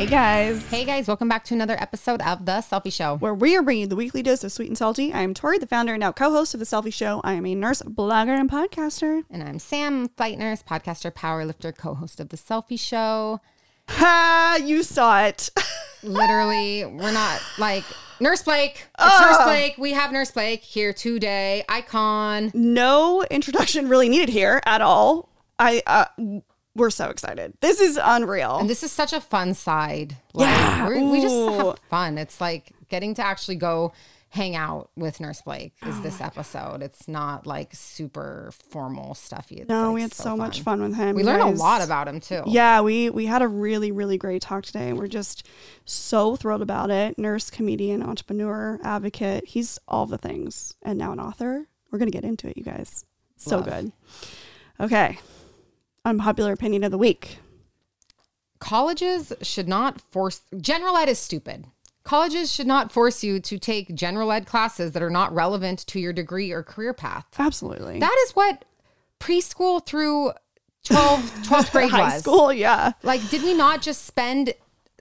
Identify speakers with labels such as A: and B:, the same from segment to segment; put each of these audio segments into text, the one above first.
A: Hey guys.
B: Hey guys, welcome back to another episode of The Selfie Show.
A: Where we are bringing you the weekly dose of sweet and salty. I am Tori, the founder and now co-host of the Selfie Show. I am a nurse, blogger, and podcaster.
B: And I'm Sam, flight nurse, podcaster, powerlifter, co host of The Selfie Show.
A: Ha! You saw it.
B: Literally, we're not like Nurse Blake. It's Nurse Blake. We have Nurse Blake here today. Icon.
A: no introduction really needed here at all. I uh, we're so excited. This is unreal.
B: And this is such a fun side. Like,
A: Yeah.
B: we're, just have fun. It's like getting to actually go hang out with Nurse Blake is
A: Oh
B: this episode. It's not like super formal stuffy. It's
A: no,
B: like
A: we had so, much fun with him.
B: We learned a lot about him too.
A: Yeah, we we had a really really great talk today. We're just so thrilled about it. Nurse, comedian, entrepreneur, advocate. He's all the things, and now an author. We're gonna get into it, you guys. So
B: Love.
A: good. Okay, unpopular opinion of the week.
B: colleges should not force general ed is stupid. Colleges should not force you to take general ed classes that are not relevant to your degree or career path.
A: Absolutely.
B: That is what preschool through 12, 12th grade
A: High
B: was.
A: school, yeah.
B: Like, did we not just spend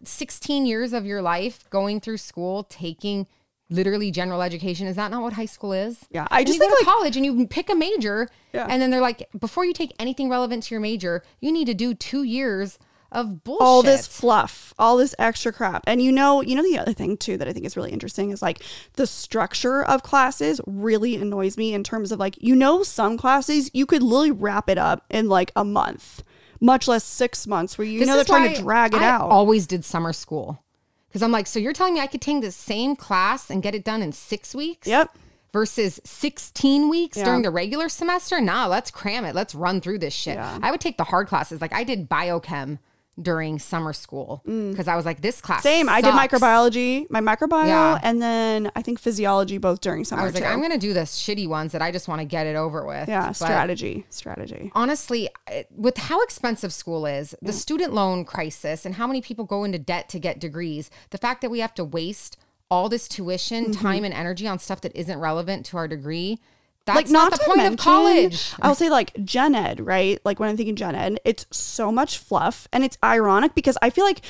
B: 16 years of your life going through school taking literally general education? Is that not what high school is?
A: Yeah, I just
B: you go
A: think
B: to
A: like
B: college and you pick a major,
A: Yeah.
B: and then they're like, before you take anything relevant to your major, you need to do two years of bullshit.
A: all this fluff, all this extra crap. And you know, you know the other thing too that I think is really interesting is like the structure of classes really annoys me in terms of like, you know, some classes you could literally wrap it up in like a month, much less six months where you
B: This
A: know they're trying to drag it
B: I
A: out.
B: always did summer school because I'm like, so you're telling me I could take the same class and get it done in six weeks?
A: Yep.
B: Versus 16 weeks
A: Yeah.
B: during the regular semester? Nah, let's cram it. Let's run through this shit.
A: Yeah.
B: I would take the hard classes. Like I did biochem during summer school because I was like, this class.
A: Mm. Same. I did
B: sucks.
A: microbiology, my microbiome,
B: Yeah.
A: and then I think physiology both during summer
B: I was like,
A: too.
B: I'm going to do the shitty ones that I just want to get it over with.
A: yeah,
B: But-
A: strategy, strategy.
B: honestly, it- with how expensive school is, the student loan crisis, and how many people go into debt to get degrees, the fact that we have to waste all this tuition,
A: Mm-hmm.
B: time, and energy on stuff that isn't relevant to our degree. That's
A: like
B: not,
A: not,
B: the
A: to
B: point
A: mention,
B: of college.
A: I'll say like gen ed, right? Like when I'm thinking gen ed, it's so much fluff and it's ironic because I feel like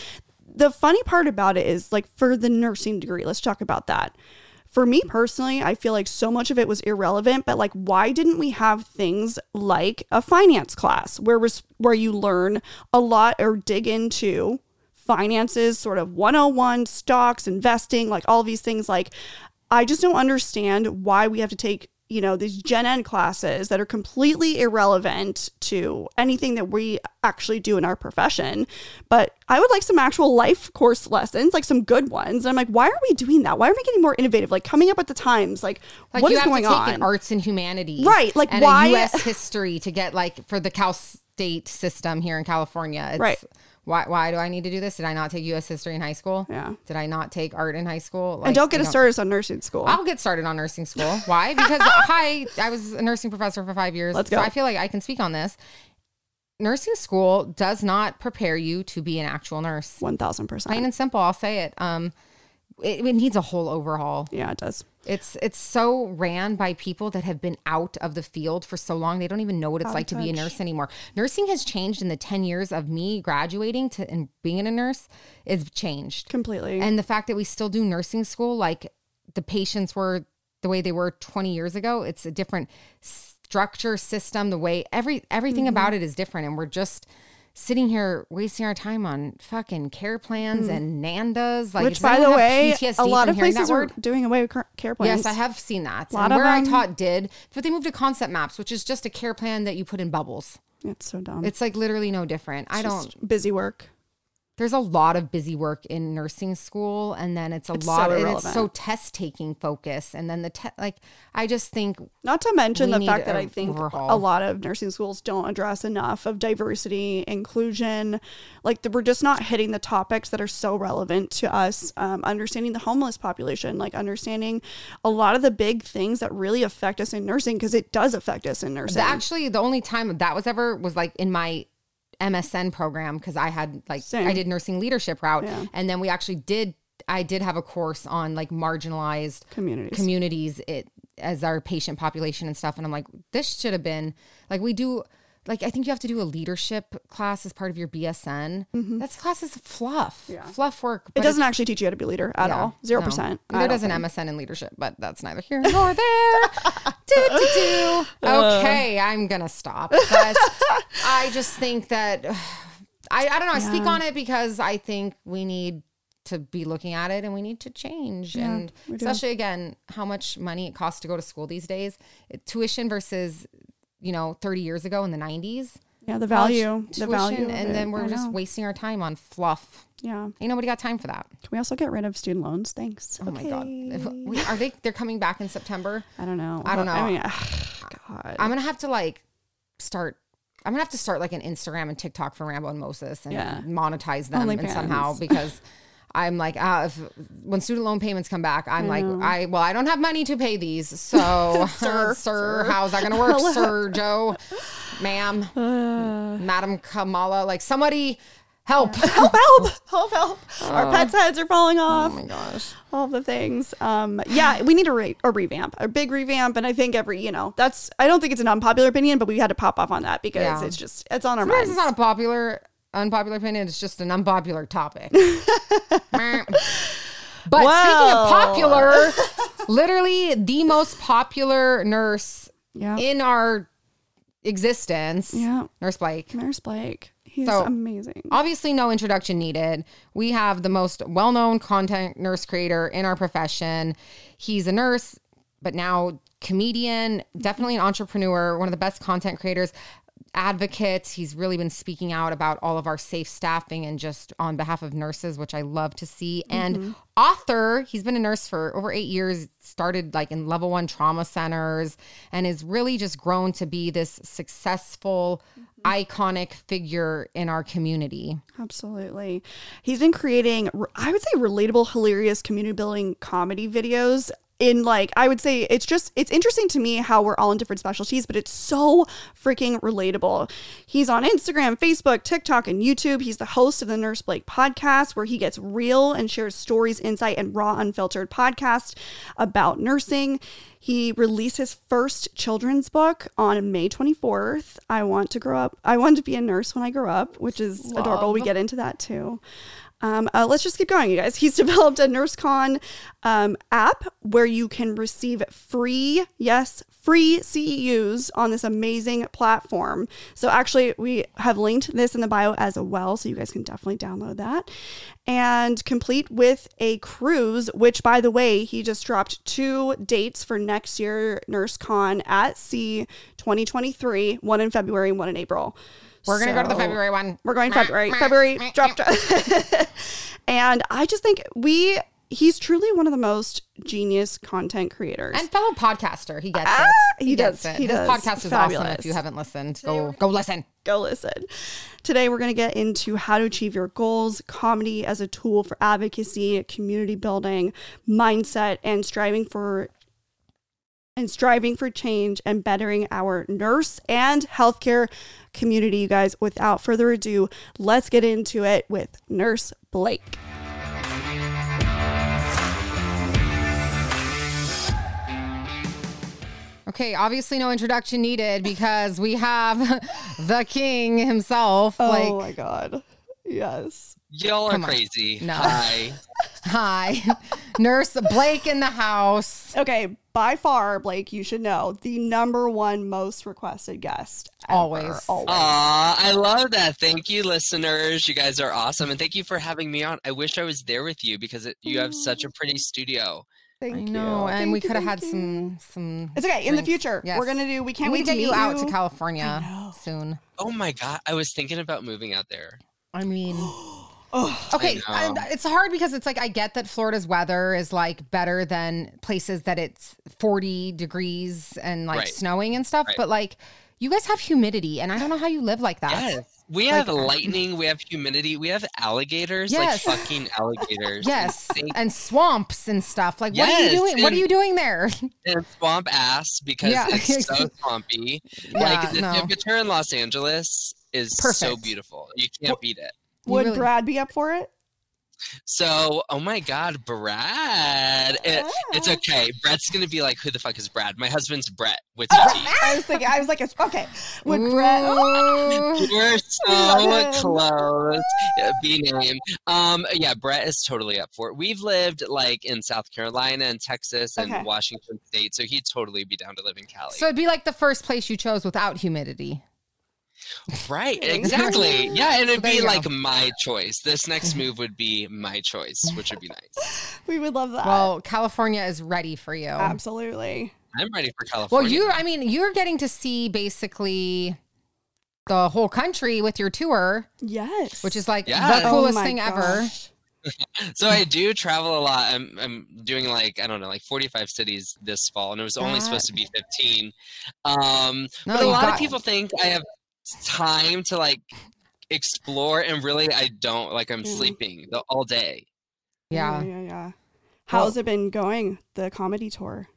A: the funny part about it is like for the nursing degree, let's talk about that. For me personally, I feel like so much of it was irrelevant, but like why didn't we have things like a finance class where was where you learn a lot or dig into finances, sort of 101 stocks, investing, like all these things like I just don't understand why we have to take, you know, these Gen Ed classes that are completely irrelevant to anything that we actually do in our profession. But I would like some actual life course lessons, like some good ones. And I'm like, why are we doing that? Why are we getting more innovative? Like coming up with the times, like,
B: Like
A: what is going
B: to take
A: on?
B: arts and humanities,
A: Right, like,
B: and
A: why-
B: U.S. history to get like for the Cal State system here in California. It's,
A: Right.
B: Why, why do I need to do this? Did I not take U.S. history in high school?
A: Yeah.
B: Did I not take art in high school? Like,
A: and don't get us started on nursing school.
B: I'll get started on nursing school. Why? Because hi, I was a nursing professor for five years.
A: Let's
B: So
A: go.
B: I feel like I can speak on this. Nursing school does not prepare you to be an actual nurse.
A: 1000%.
B: Plain and simple. I'll say it. Um, it, it needs a whole overhaul.
A: Yeah, it does.
B: It's it's so ran by people that have been out of the field for so long they don't even know what it's
A: Out
B: like to be a
A: touch.
B: nurse anymore. Nursing has changed in the ten years of me graduating to and being a nurse. It's changed.
A: Completely.
B: And the fact that we still do nursing school, like the patients were the way they were 20 years ago, it's a different structure, system, the way every everything
A: Mm-hmm.
B: about it is different. And we're just sitting here wasting our time on fucking care plans and NANDAs. Like,
A: Mm. Which, by the way,
B: PTSD
A: a lot of places
B: that
A: are
B: word?
A: doing away with care plans.
B: Yes, I have seen that.
A: Lot
B: and
A: of
B: where I taught did, but they moved to concept maps, which is just a care plan that you put in bubbles.
A: It's so dumb.
B: It's like literally no different. I don't.
A: busy work.
B: There's a lot of busy work in nursing school and then it's a
A: It's
B: lot
A: so
B: and it's so test taking focus and then the te- like i just think
A: Not to mention the fact that I think
B: overhaul.
A: a lot of nursing schools don't address enough of diversity, inclusion. Like the, we're just not hitting the topics that are so relevant to us. Um, understanding the homeless population, like understanding a lot of the big things that really affect us in nursing, because it does affect us in nursing.
B: actually the only time that was ever was like in my msn program because i had like
A: Same.
B: i did nursing leadership route
A: Yeah.
B: and then we actually did i did have a course on like marginalized
A: Communities.
B: communities it as our patient population and stuff and i'm like this should have been like we do like I think you have to do a leadership class as part of your BSN. Mm-hmm. That's class is fluff,
A: Yeah.
B: fluff work.
A: It doesn't actually teach you how to be a leader at
B: yeah,
A: all. Zero
B: no.
A: percent.
B: Neither does an MSN in leadership, but that's neither here nor there. do, do, do. Uh. Okay, I'm gonna stop. But I just think that I, I don't know. I speak on it because I think we need to be looking at it and we need to change. and especially again, how much money it costs to go to school these days. It- tuition versus, you know, 30 years ago in the 90s.
A: Yeah, the value, the value,
B: and then we're
A: I
B: just
A: know.
B: wasting our time on fluff.
A: yeah.
B: Ain't nobody got time for that.
A: Can we also get rid of student loans? Thanks.
B: Oh my god, If- we, are they? They're coming back in September.
A: I don't know.
B: I don't know.
A: I mean, God.
B: I'm gonna have to like start. I'm gonna have to start like an Instagram and TikTok for Rambo and Moses and
A: Yeah.
B: monetize them and somehow because I'm like, ah, if, when student loan payments come back, I'm like, I well, I don't have money to pay these, so
A: Sir,
B: sir,
A: sir.
B: how's that gonna work, sir Joe, ma'am,
A: Uh.
B: Madam Kamala, like somebody help.
A: help, help, help, help. Our pets' heads are falling off.
B: Oh my gosh.
A: all the things. Um, yeah, we need a, re- a revamp, a big revamp, and I think every you know that's I don't think it's an unpopular opinion, but we had to pop off on that because
B: Yeah.
A: it's just it's on our
B: Sometimes
A: minds.
B: it's not a popular, unpopular opinion. It's just an unpopular topic. But speaking of popular, literally the most popular nurse
A: yeah,
B: in our existence,
A: yeah.
B: Nurse Blake.
A: Nurse Blake, he's
B: So-
A: amazing.
B: Obviously, no introduction needed. We have the most well known content nurse creator in our profession. He's a nurse, but now comedian, definitely an entrepreneur, one of the best content creators, advocates. He's really been speaking out about all of our safe staffing and just on behalf of nurses, which I love to see. And mm-hmm. author, he's been a nurse for over eight years, started like in level one trauma centers, and is really just grown to be this successful, mm-hmm. iconic figure in our community.
A: Absolutely. He's been creating, I would say, relatable, hilarious community building comedy videos. In like, I would say it's just, it's interesting to me how we're all in different specialties, but it's so freaking relatable. He's on Instagram, Facebook, TikTok, and YouTube. He's the host of the Nurse Blake podcast, where he gets real and shares stories, insight, and raw, unfiltered podcast about nursing. He released his first children's book on May 24th. I want to grow up. I want to be a nurse when I grow up, which is adorable. We get into that too. Um, uh, let's just keep going, you guys. He's developed a NurseCon um, app where you can receive free, yes, free CEUs on this amazing platform. So, actually, we have linked this in the bio as well. So, you guys can definitely download that. And complete with a cruise, which, by the way, he just dropped two dates for next year NurseCon at Sea 2023, one in February and one in April.
B: We're going to go to the February one.
A: we're going February. February dropped. and I just think we he's truly one of the most genius content creators.
B: And fellow podcaster, he gets
A: Ah,
B: it.
A: he
B: gets
A: does.
B: it.
A: He
B: His
A: does.
B: podcast is awesome. If you haven't listened, go go listen.
A: Go listen. Today we're going to get into how to achieve your goals, comedy as a tool for advocacy, community building, mindset, and striving for and striving for change and bettering our nurse and healthcare community, you guys. Without further ado, let's get into it with Nurse Blake.
B: Okay, obviously no introduction needed because we have the king himself.
A: oh
B: like,
A: my god. Yes.
C: Y'all are
B: on.
C: crazy.
B: No.
C: Hi.
B: hi, Nurse Blake in the house.
A: Okay, by far, Blake, you should know the number one most requested guest. ever.
B: Always.
A: Always.
C: Aw, I love that. Thank you, listeners. You guys are awesome. And thank you for having me on. I wish I was there with you because it, you have such a pretty studio.
A: Thank
B: I
A: you.
B: know, and
A: Thank
B: we could have had
A: you.
B: some some.
A: It's okay. In the future,
B: Yes.
A: we're gonna do. We can't
B: we
A: wait
B: get you out
A: you.
B: to California soon.
C: Oh my God. I was thinking about moving out there.
B: I mean,
A: Oh,
B: okay, and it's hard because it's like I get that Florida's weather is like better than places that it's 40 degrees and like
C: Right.
B: snowing and stuff,
C: Right.
B: but like you guys have humidity and I don't know how you live like that.
C: Yes. We
B: Like-
C: have lightning. We have humidity. We have alligators.
B: Yes.
C: Like fucking alligators.
B: Yes,
C: And,
B: and swamps and stuff. Like, what are you
C: Yes,
B: doing? What are you doing there?
C: and swamp ass because
B: Yeah.
C: it's so swampy.
B: Yeah,
C: like the
B: no.
C: temperature in Los Angeles is so beautiful. You can't beat it.
A: Would
B: really-
A: Brad be up for it?
C: So, oh my God, Brad. It- it's
A: Ah.
C: okay. Brett's gonna be like, who the fuck is Brad? My husband's Brett with two
A: I was thinking, I was like, it's okay. With Brett.
B: Ooh.
C: We're so close. Yeah, B name. Um, yeah, Brett is totally up for it. We've lived like in South Carolina and Texas and
A: Okay.
C: Washington State, so he'd totally be down to live in Cali.
B: So it'd be like the first place you chose without humidity.
C: Right, exactly. Yeah, and it'd
B: there
C: be
B: you go.
C: like my choice. This next move would be my choice, which would be nice.
A: We would love that.
B: Well, California is ready for you.
A: Absolutely.
C: I'm ready for California.
B: Well, you, I mean, you're getting to see basically the whole country with your tour,
A: Yes.
B: which is like
C: Yes.
B: the
A: Oh
B: coolest
A: my
B: thing ever.
C: So I do travel a lot. I'm I'm doing like I don't know, like 45 cities this fall, and it was only
B: That-
C: supposed to be 15. Um,
B: No,
C: but a lot
B: got-
C: of people think I have time to like explore, and really I don't. Like I'm
A: Yeah.
C: sleeping the, all day.
B: Yeah.
A: Yeah, yeah. How's it been going, the comedy tour?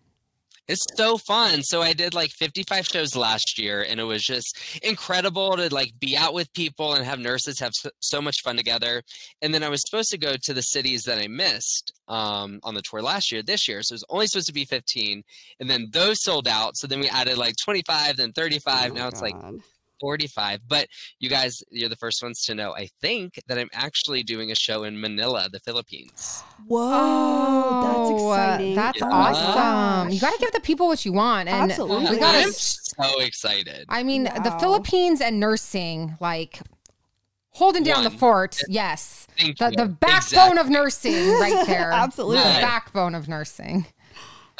C: It's so fun. So I did like 55 shows last year, and it was just incredible to like be out with people and have nurses have so, so much fun together. And then I was supposed to go to the cities that I missed um, on the tour last year, this year. So it was only supposed to be 15, and then those sold out. So then we added like 25, then 35.
A: Oh my
C: now it's like
A: God.
C: 45. But you guys, you're the first ones to know. I think that I'm actually doing a show in Manila, the Philippines.
A: Whoa, that's oh, exciting.
B: Oh, That's
C: Yeah.
B: awesome. You got to give the people what you want. And
A: Absolutely.
B: we got
C: I'm so excited.
B: I mean, the Philippines and nursing, like holding down the fort. Yes.
C: Thank
B: The,
C: you.
B: the backbone of nursing right there.
A: Absolutely.
B: The backbone of nursing.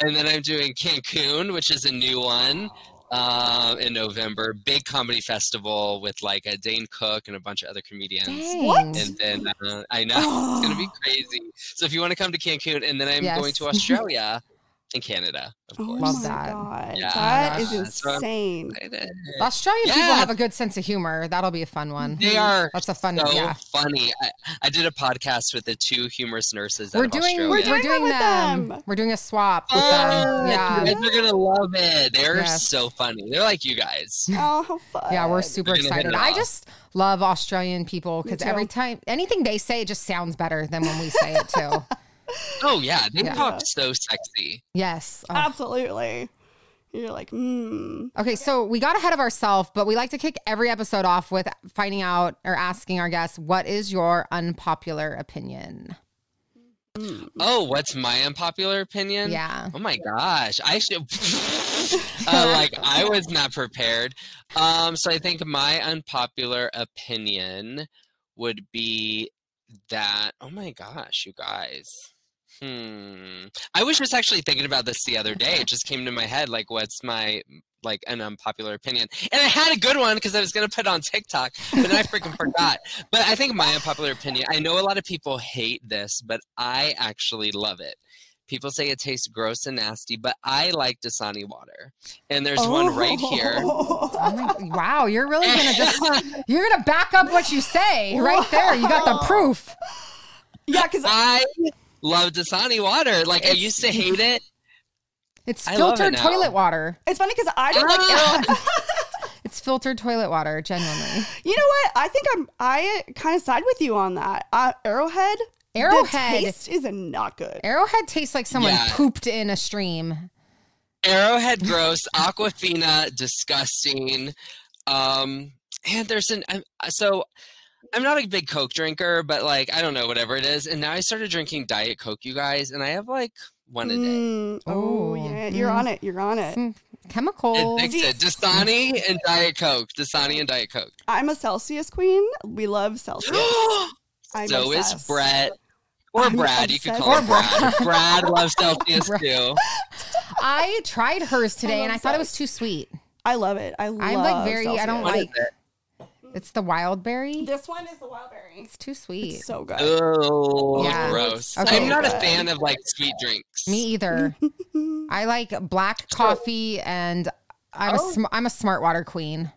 C: And then I'm doing Cancun, which is a new one um, in November. Big comedy festival with like a Dane Cook and a bunch of other comedians.
B: Dang.
A: What?
C: And then uh, I know it's gonna be crazy. So if you want to come to Cancun, and then I'm
B: Yes.
C: going to Australia and Canada, of
A: Oh
C: course.
B: Love
A: my
B: that.
A: God.
C: Yeah,
A: that is
C: that's what I'm
A: insane.
C: Excited.
B: Australian people have a good sense of humor. That'll be a fun one.
C: They are
B: That's a fun
C: so
B: yeah.
C: funny. I, I did a podcast with the two humorous nurses
B: We're
C: of
B: doing
C: Australia.
B: we're,
A: doing
B: doing
A: one with
B: them.
A: them.
B: We're doing a swap with
C: Oh,
B: them. Yeah.
C: you guys are gonna love it. They're
B: Yes.
C: so funny. They're like you guys.
A: Oh, how fun.
B: Yeah, we're super
C: We're gonna hit
B: excited. I just love Australian people because every time anything they say it just sounds better than when we say it too.
C: Oh yeah, they
B: Yeah.
C: talk so sexy.
B: yes. Oh.
A: Absolutely. You're like, hmm.
B: Okay, so we got ahead of ourselves, but we like to kick every episode off with finding out or asking our guests, what is your unpopular opinion?
C: Oh, what's my unpopular opinion?
B: Yeah.
C: Oh my gosh, I should. uh, like I was not prepared. Um, so I think my unpopular opinion would be that. Oh my gosh, you guys. Hmm. I was just actually thinking about this the other day. It just came to my head. Like, what's my like an unpopular opinion? And I had a good one because I was gonna put it on TikTok, but then I freaking forgot. But I think my unpopular opinion. I know a lot of people hate this, but I actually love it. People say it tastes gross and nasty, but I like Dasani water. And there's one right here.
B: Oh my, wow, you're really gonna just you're gonna back up what you say right there. You got the proof.
A: yeah, because
C: I love Dasani water. Like I used to hate it.
B: It's
C: I love it
B: filtered toilet water.
A: it's funny because I don't
C: Ah.
A: like.
B: It's filtered toilet water, genuinely.
A: you know what? I think I'm. I kind of side with you on that. Uh, Arrowhead.
B: Arrowhead.
A: The taste is not good.
B: Arrowhead tastes like someone
C: Yeah.
B: pooped in a stream.
C: Arrowhead gross, Aquafina disgusting. Um, and there's an I'm- so I'm not a big Coke drinker, but like I don't know whatever it is. And now I started drinking Diet Coke, you guys, and I have like one a day.
A: Mm, oh
B: Ooh,
A: yeah, you're
B: mm.
A: on it. You're on it.
B: Some chemicals.
C: Addicted. Dasani and Diet Coke. Dasani and Diet Coke.
A: I'm a Celsius queen. We love Celsius. I'm
C: so is. Brett. Or
A: I'm
C: Brad, you could
A: obsessed.
C: call him
B: Or
C: Brad. Brad loves Celsius
B: Brad.
C: too.
B: I tried hers today
A: I'm
B: and I thought it was too sweet.
A: I love it. I love.
B: I'm like very- I don't like-
C: it?
B: It's the wild berry.
A: This one is the wild berry.
B: It's too sweet.
A: It's so good.
C: Oh,
B: Yeah.
C: gross.
B: Okay.
C: I'm not a fan of like sweet drinks.
B: Me either. I like black coffee and I'm
C: Oh.
B: a sm- I'm a smart water queen.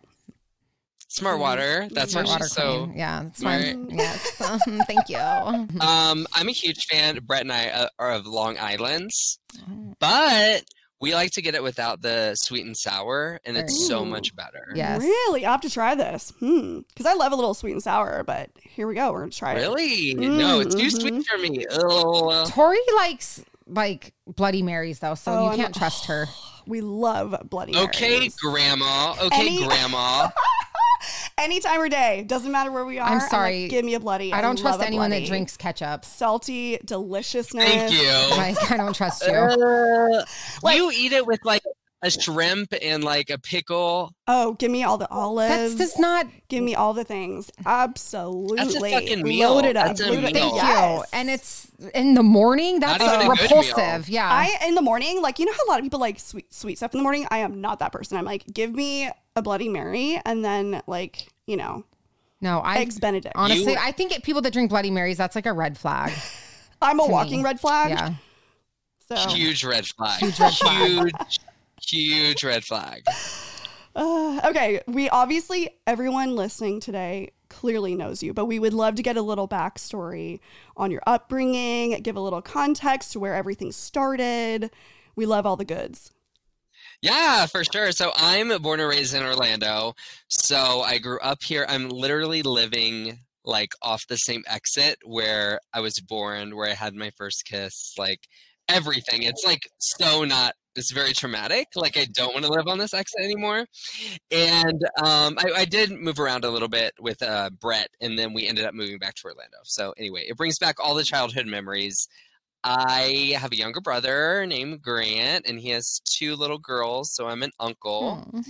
C: Smart water. That's
B: smart water
C: so.
B: queen. Yeah, that's why.
C: smart.
B: Yes. Um, thank you.
C: Um, I'm a huge fan. Brett and I uh, are of Long Island's,
B: Oh.
C: but we like to get it without the sweet and sour, and it's so much better.
B: Yes.
A: Really? I have to try this. Hmm. Because I love a little sweet and sour, but here we go. We're gonna try it.
C: Really? no, it's too sweet for me. Oh,
B: Tori likes like Bloody Marys though, so
A: Oh,
B: you
A: I'm-
B: can't trust her.
A: We love Bloody
C: okay,
A: Marys.
C: Okay, Grandma. Okay,
A: Any-
C: grandma.
A: Any time or day. Doesn't matter where we are.
B: I'm
A: like,
B: sorry.
A: give me a bloody.
B: I don't trust
A: love a
B: anyone that drinks ketchup.
A: salty deliciousness.
C: Thank you.
B: Like I don't trust you.
C: Uh,
A: Like-
C: you eat it with like a shrimp and like a pickle.
A: Oh, give me all the olives.
B: That's does not
A: Give me all the things. Absolutely.
C: fucking meal.
A: Load it up.
C: That's a
A: Load it-
C: meal.
B: thank
A: Yes.
B: you. And it's in the morning. That's
C: even a good meal.
B: repulsive. Yeah.
A: I in the morning, like you know how a lot of people like sweet sweet stuff in the morning. I am not that person. I'm like, give me a Bloody Mary and then like you know
B: no, I
A: eggs Benedict.
B: honestly
C: You-
B: I think it, people that drink Bloody Marys, that's like a red flag.
A: I'm a
B: to
A: walking
B: me.
A: red flag.
B: Yeah.
A: So
C: Huge red flag.
B: Huge red flag.
C: Huge, huge red flag.
A: Uh, okay, we obviously everyone listening today clearly knows you, but we would love to get a little backstory on your upbringing, give a little context to where everything started. We love all the goods.
C: Yeah, for sure. So I'm born and raised in Orlando. So I grew up here. I'm literally living like off the same exit where I was born, where I had my first kiss, like everything. It's like so not it's very traumatic. Like I don't want to live on this exit anymore. And um, I, I did move around a little bit with uh, Brett, and then we ended up moving back to Orlando. So anyway, it brings back all the childhood memories. I have a younger brother named Grant, and he has two little girls. So I'm an uncle,
B: Hmm.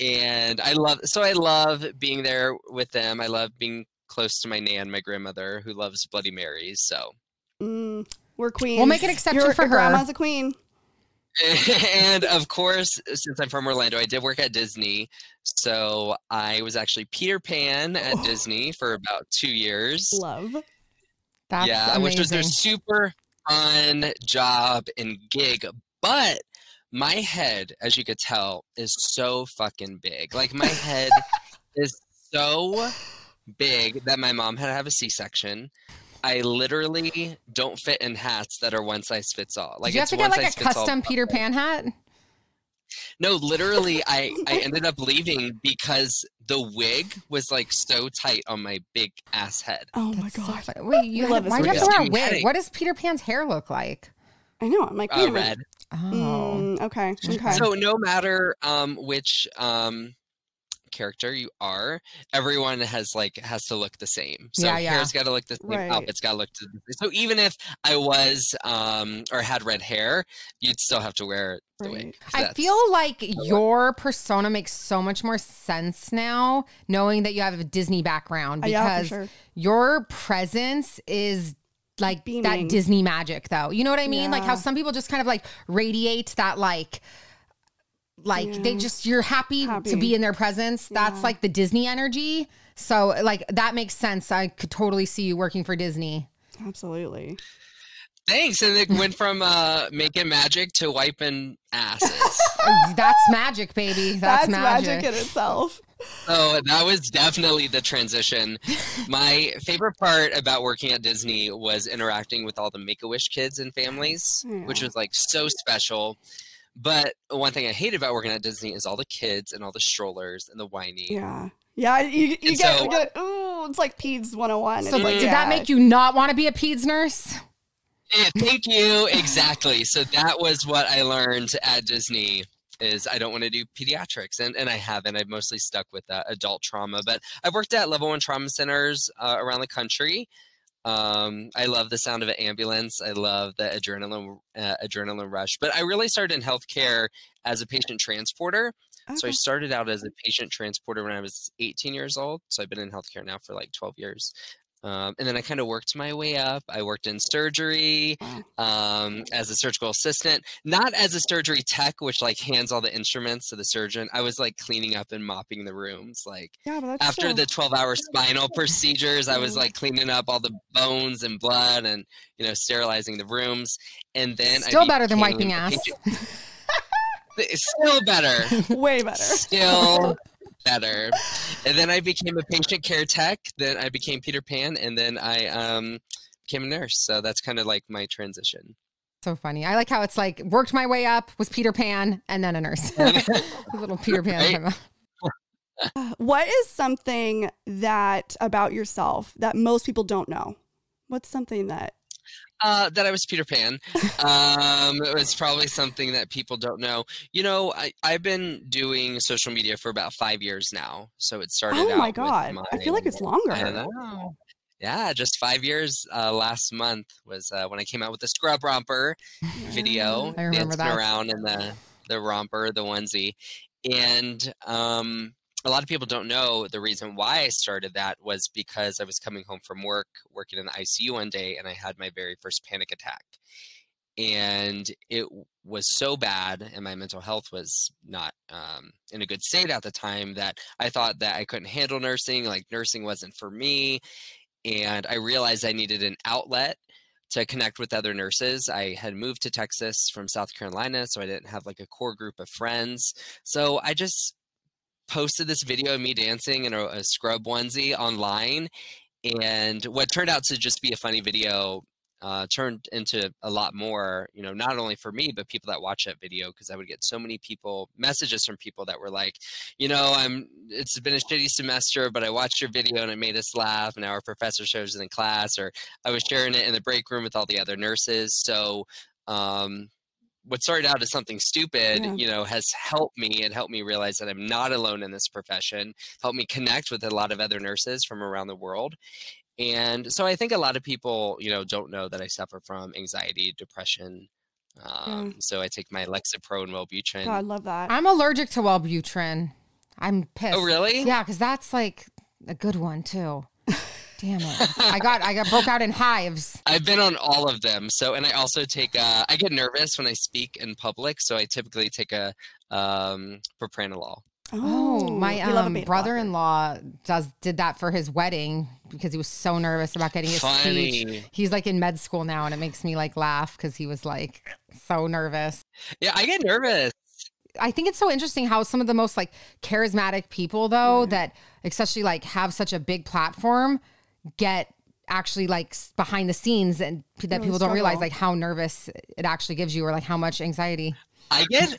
C: and I love. So I love being there with them. I love being close to my nan, my grandmother, who loves Bloody Marys. So,
A: Mm, we're queens.
B: We'll make an exception
A: Your-
B: for
A: your
B: her.
A: Grandma's a queen.
C: and of course, since I'm from Orlando, I did work at Disney. So I was actually Peter Pan at
A: Oh.
C: Disney for about two years.
A: Love.
B: That's
C: yeah,
B: amazing.
C: which was a super fun job and gig. But my head, as you could tell, is so fucking big. Like my head is so big that my mom had to have a C-section. I literally don't fit in hats that are one size fits all. Like
B: you have to get like a custom Peter Pan hat?
C: No, literally, I I ended up leaving because the wig was like so tight on my big ass head.
A: Oh my
B: That's so
A: god.
B: funny. Wait, you
A: I love
B: have, why do you have to wear a wig? What does Peter Pan's hair look like?
A: I know. I'm like,
C: Uh,
A: wait a minute.
C: red.
B: Oh.
A: Mm, okay. Okay.
C: So no matter um which um character you are, everyone has like has to look the same. So
B: Yeah, yeah.
C: hair's got to look the same.
A: Right.
C: Outfit's got to look the same. So even if I was um or had red hair, you'd still have to wear the
A: Right.
C: wig.
B: I feel like your persona makes so much more sense now, knowing that you have a Disney background
A: Uh, yeah,
B: because
A: sure.
B: your presence is like
A: Beaming.
B: that Disney magic, though. You know what I mean? Like how some people just kind of like radiate that like. Like they just you're happy, to be in their presence. That's
A: Yeah.
B: like the Disney energy. So like that makes sense. I could totally see you working for Disney.
A: Absolutely.
C: Thanks. And it went from uh making magic to wiping asses.
B: That's magic, baby. That's,
A: That's, magic.
B: magic.
A: in itself.
C: So that was definitely the transition. My favorite part about working at Disney was interacting with all the Make a Wish kids and families, which was like so special. But one thing I hate about working at Disney is all the kids and all the strollers and the whiny.
A: Yeah. Yeah. You, you get,
C: so-
A: you get ooh, it's like PEDS 101.
B: So
A: like,
B: did
A: yeah.
B: that make you not want to be a peds nurse?
C: Yeah, thank you. Exactly. So that was what I learned at Disney is I don't want to do pediatrics and, and I haven't. I've mostly stuck with uh, adult trauma, but I've worked at level one trauma centers uh, around the country. Um, I love the sound of an ambulance. I love the adrenaline uh, adrenaline rush. But I really started in healthcare as a patient transporter. So I started out as a patient transporter when I was 18 years old. So I've been in healthcare now for like 12 years. Um, and then I kind of worked my way up. I worked in surgery um, as a surgical assistant, not as a surgery tech, which like hands all the instruments to the surgeon. I was like cleaning up and mopping the rooms. Like
A: Yeah,
C: after
A: still-
C: the 12 hour spinal procedures, I was like cleaning up all the bones and blood and, you know, sterilizing the rooms. And then I
B: Still better than wiping ass.
C: Still better
A: way better.
C: still better. And then I became a patient care tech. Then I became Peter Pan, and then I um, became a nurse. So that's kind of like my transition.
B: So funny. I like how it's like worked my way up, was Peter Pan, and then a nurse. a little Peter Pan.
C: Right?
A: What is something that about yourself that most people don't know? What's something that
C: Uh, that I was Peter Pan. Um, it was probably something that people don't know. You know, I, I've been doing social media for about five years now. So it started
A: Oh
C: out
A: my
C: with
A: god. I feel like it's longer.
C: I know. Yeah, just five years. Uh, last month was uh, when I came out with the scrub romper video,
B: I remember
C: dancing
B: that.
C: around in the the romper, the onesie, and um, a lot of people don't know the reason why I started that was because I was coming home from work, working in the ICU one day, and I had my very first panic attack, and it was so bad, and my mental health was not um, in a good state at the time that I thought that I couldn't handle nursing, like nursing wasn't for me, and I realized I needed an outlet to connect with other nurses. I had moved to Texas from South Carolina, so I didn't have like a core group of friends. So I just posted this video of me dancing in a, a scrub onesie online. And what turned out to just be a funny video uh, turned into a lot more, you know, not only for me, but people that watch that video, because I would get so many people, messages from people that were like, you know, I'm, it's been a shitty semester, but I watched your video and it made us laugh. And our professor shows it in class, or I was sharing it in the break room with all the other nurses. So, um, what started out as something stupid,
A: Yeah.
C: you know, has helped me and helped me realize that I'm not alone in this profession, helped me connect with a lot of other nurses from around the world. And so I think a lot of people, you know, don't know that I suffer from anxiety, depression. Um, So I take my Lexapro and Wellbutrin.
A: God, I love that.
B: I'm allergic to Wellbutrin. I'm pissed.
C: Oh, really?
B: Yeah, because that's like a good one too. Damn it! I got I got broke out in hives.
C: I've been on all of them. So, and I also take, uh, I get nervous when I speak in public. So I typically take a um, propranolol.
B: Oh, my
A: you love a
B: um, brother-in-law does did that for his wedding because he was so nervous about getting his speech. He's like in med school now, and it makes me like laugh because he was like so nervous.
C: Yeah, I get nervous.
B: I think it's so interesting how some of the most like charismatic people though
A: Right.
B: that especially like have such a big platform get actually like behind the scenes and that
A: Really
B: people don't realize like how nervous it actually gives you or like how much anxiety.
C: I get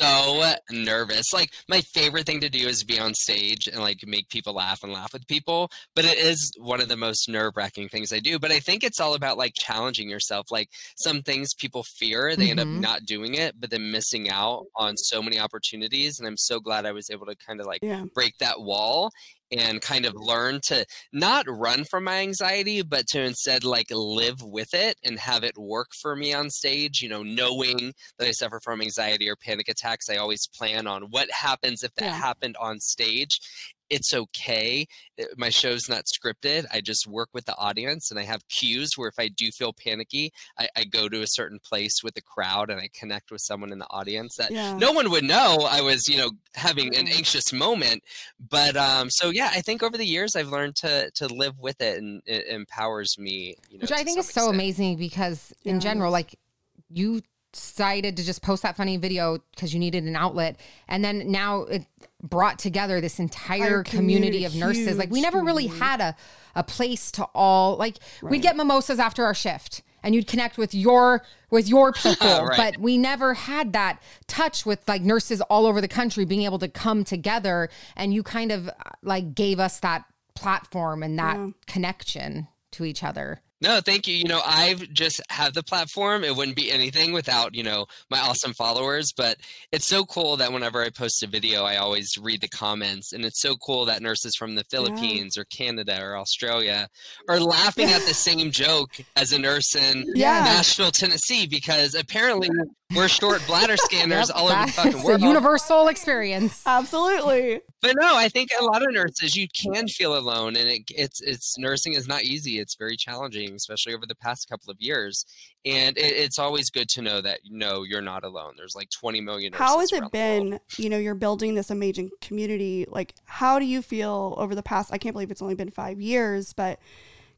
C: so nervous. Like my favorite thing to do is be on stage and like make people laugh and laugh with people. But it is one of the most nerve wracking things I do. But I think it's all about like challenging yourself. Like some things people fear, they end up
B: Mhm.
C: not doing it, but then missing out on so many opportunities. And I'm so glad I was able to kind of like
A: Yeah.
C: break that wall and kind of learn to not run from my anxiety but to instead like live with it and have it work for me on stage you know knowing that i suffer from anxiety or panic attacks i always plan on what happens if that
A: Yeah.
C: happened on stage it's okay Uh, my show's not scripted i just work with the audience and i have cues where if i do feel panicky i, I go to a certain place with the crowd and i connect with someone in the audience that
A: Yeah.
C: no one would know I was, you know, having an anxious moment. But um, so yeah, I think over the years I've learned to to live with it, and it empowers me. You know,
B: Which I think is so
C: extent.
B: amazing because
A: Yeah,
B: in general, like you decided to just post that funny video because you needed an outlet. And then now it brought together this entire
A: Entire
B: community,
A: community,
B: of nurses. Like we never really had a, a place to all like we'd get mimosas after our shift and you'd connect with your with your people.
C: Right.
B: But we never had that touch with like nurses all over the country being able to come together and you kind of uh, like gave us that platform and that
A: Yeah.
B: connection to each other.
C: No, thank you. You know, I've just have the platform. It wouldn't be anything without, you know, my awesome followers. But it's so cool that whenever I post a video, I always read the comments. And it's so cool that nurses from the Philippines or Canada or Australia are laughing at the same joke as a nurse in
A: Yeah.
C: Nashville, Tennessee, because apparently we're short bladder scanners
B: Yep,
C: all over the
B: that's
C: fucking
B: a
C: world.
B: universal experience.
A: Absolutely.
C: But no, I think a lot of nurses you can feel alone, and it, it's it's nursing is not easy. It's very challenging, especially over the past couple of years. And it, it's always good to know that no, you're not alone. There's like 20 million. Nurses
A: How has it
C: around the world.
A: been? You know, you're building this amazing community. Like, how do you feel over the past? I can't believe it's only been five years, but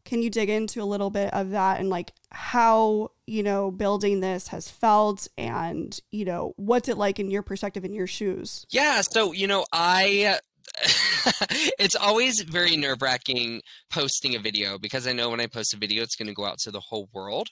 A: can you dig into a little bit of that and like how you know building this has felt and you know what's it like in your perspective in your shoes?
C: Yeah, so you know, I it's always very nerve wracking posting a video because I know when I post a video, it's going to go out to the whole world.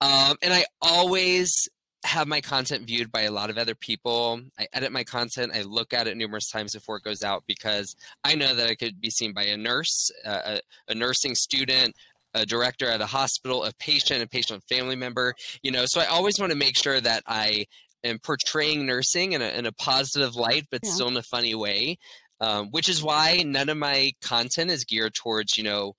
C: Um, and I always have my content viewed by a lot of other people. I edit my content. I look at it numerous times before it goes out because I know that it could be seen by a nurse, uh, a, a nursing student, a director at a hospital, a patient, a patient family member. You know, so I always want to make sure that I am portraying nursing in a, in a positive light, but
A: Yeah.
C: still in a funny way. Um, which is why none of my content is geared towards, you know,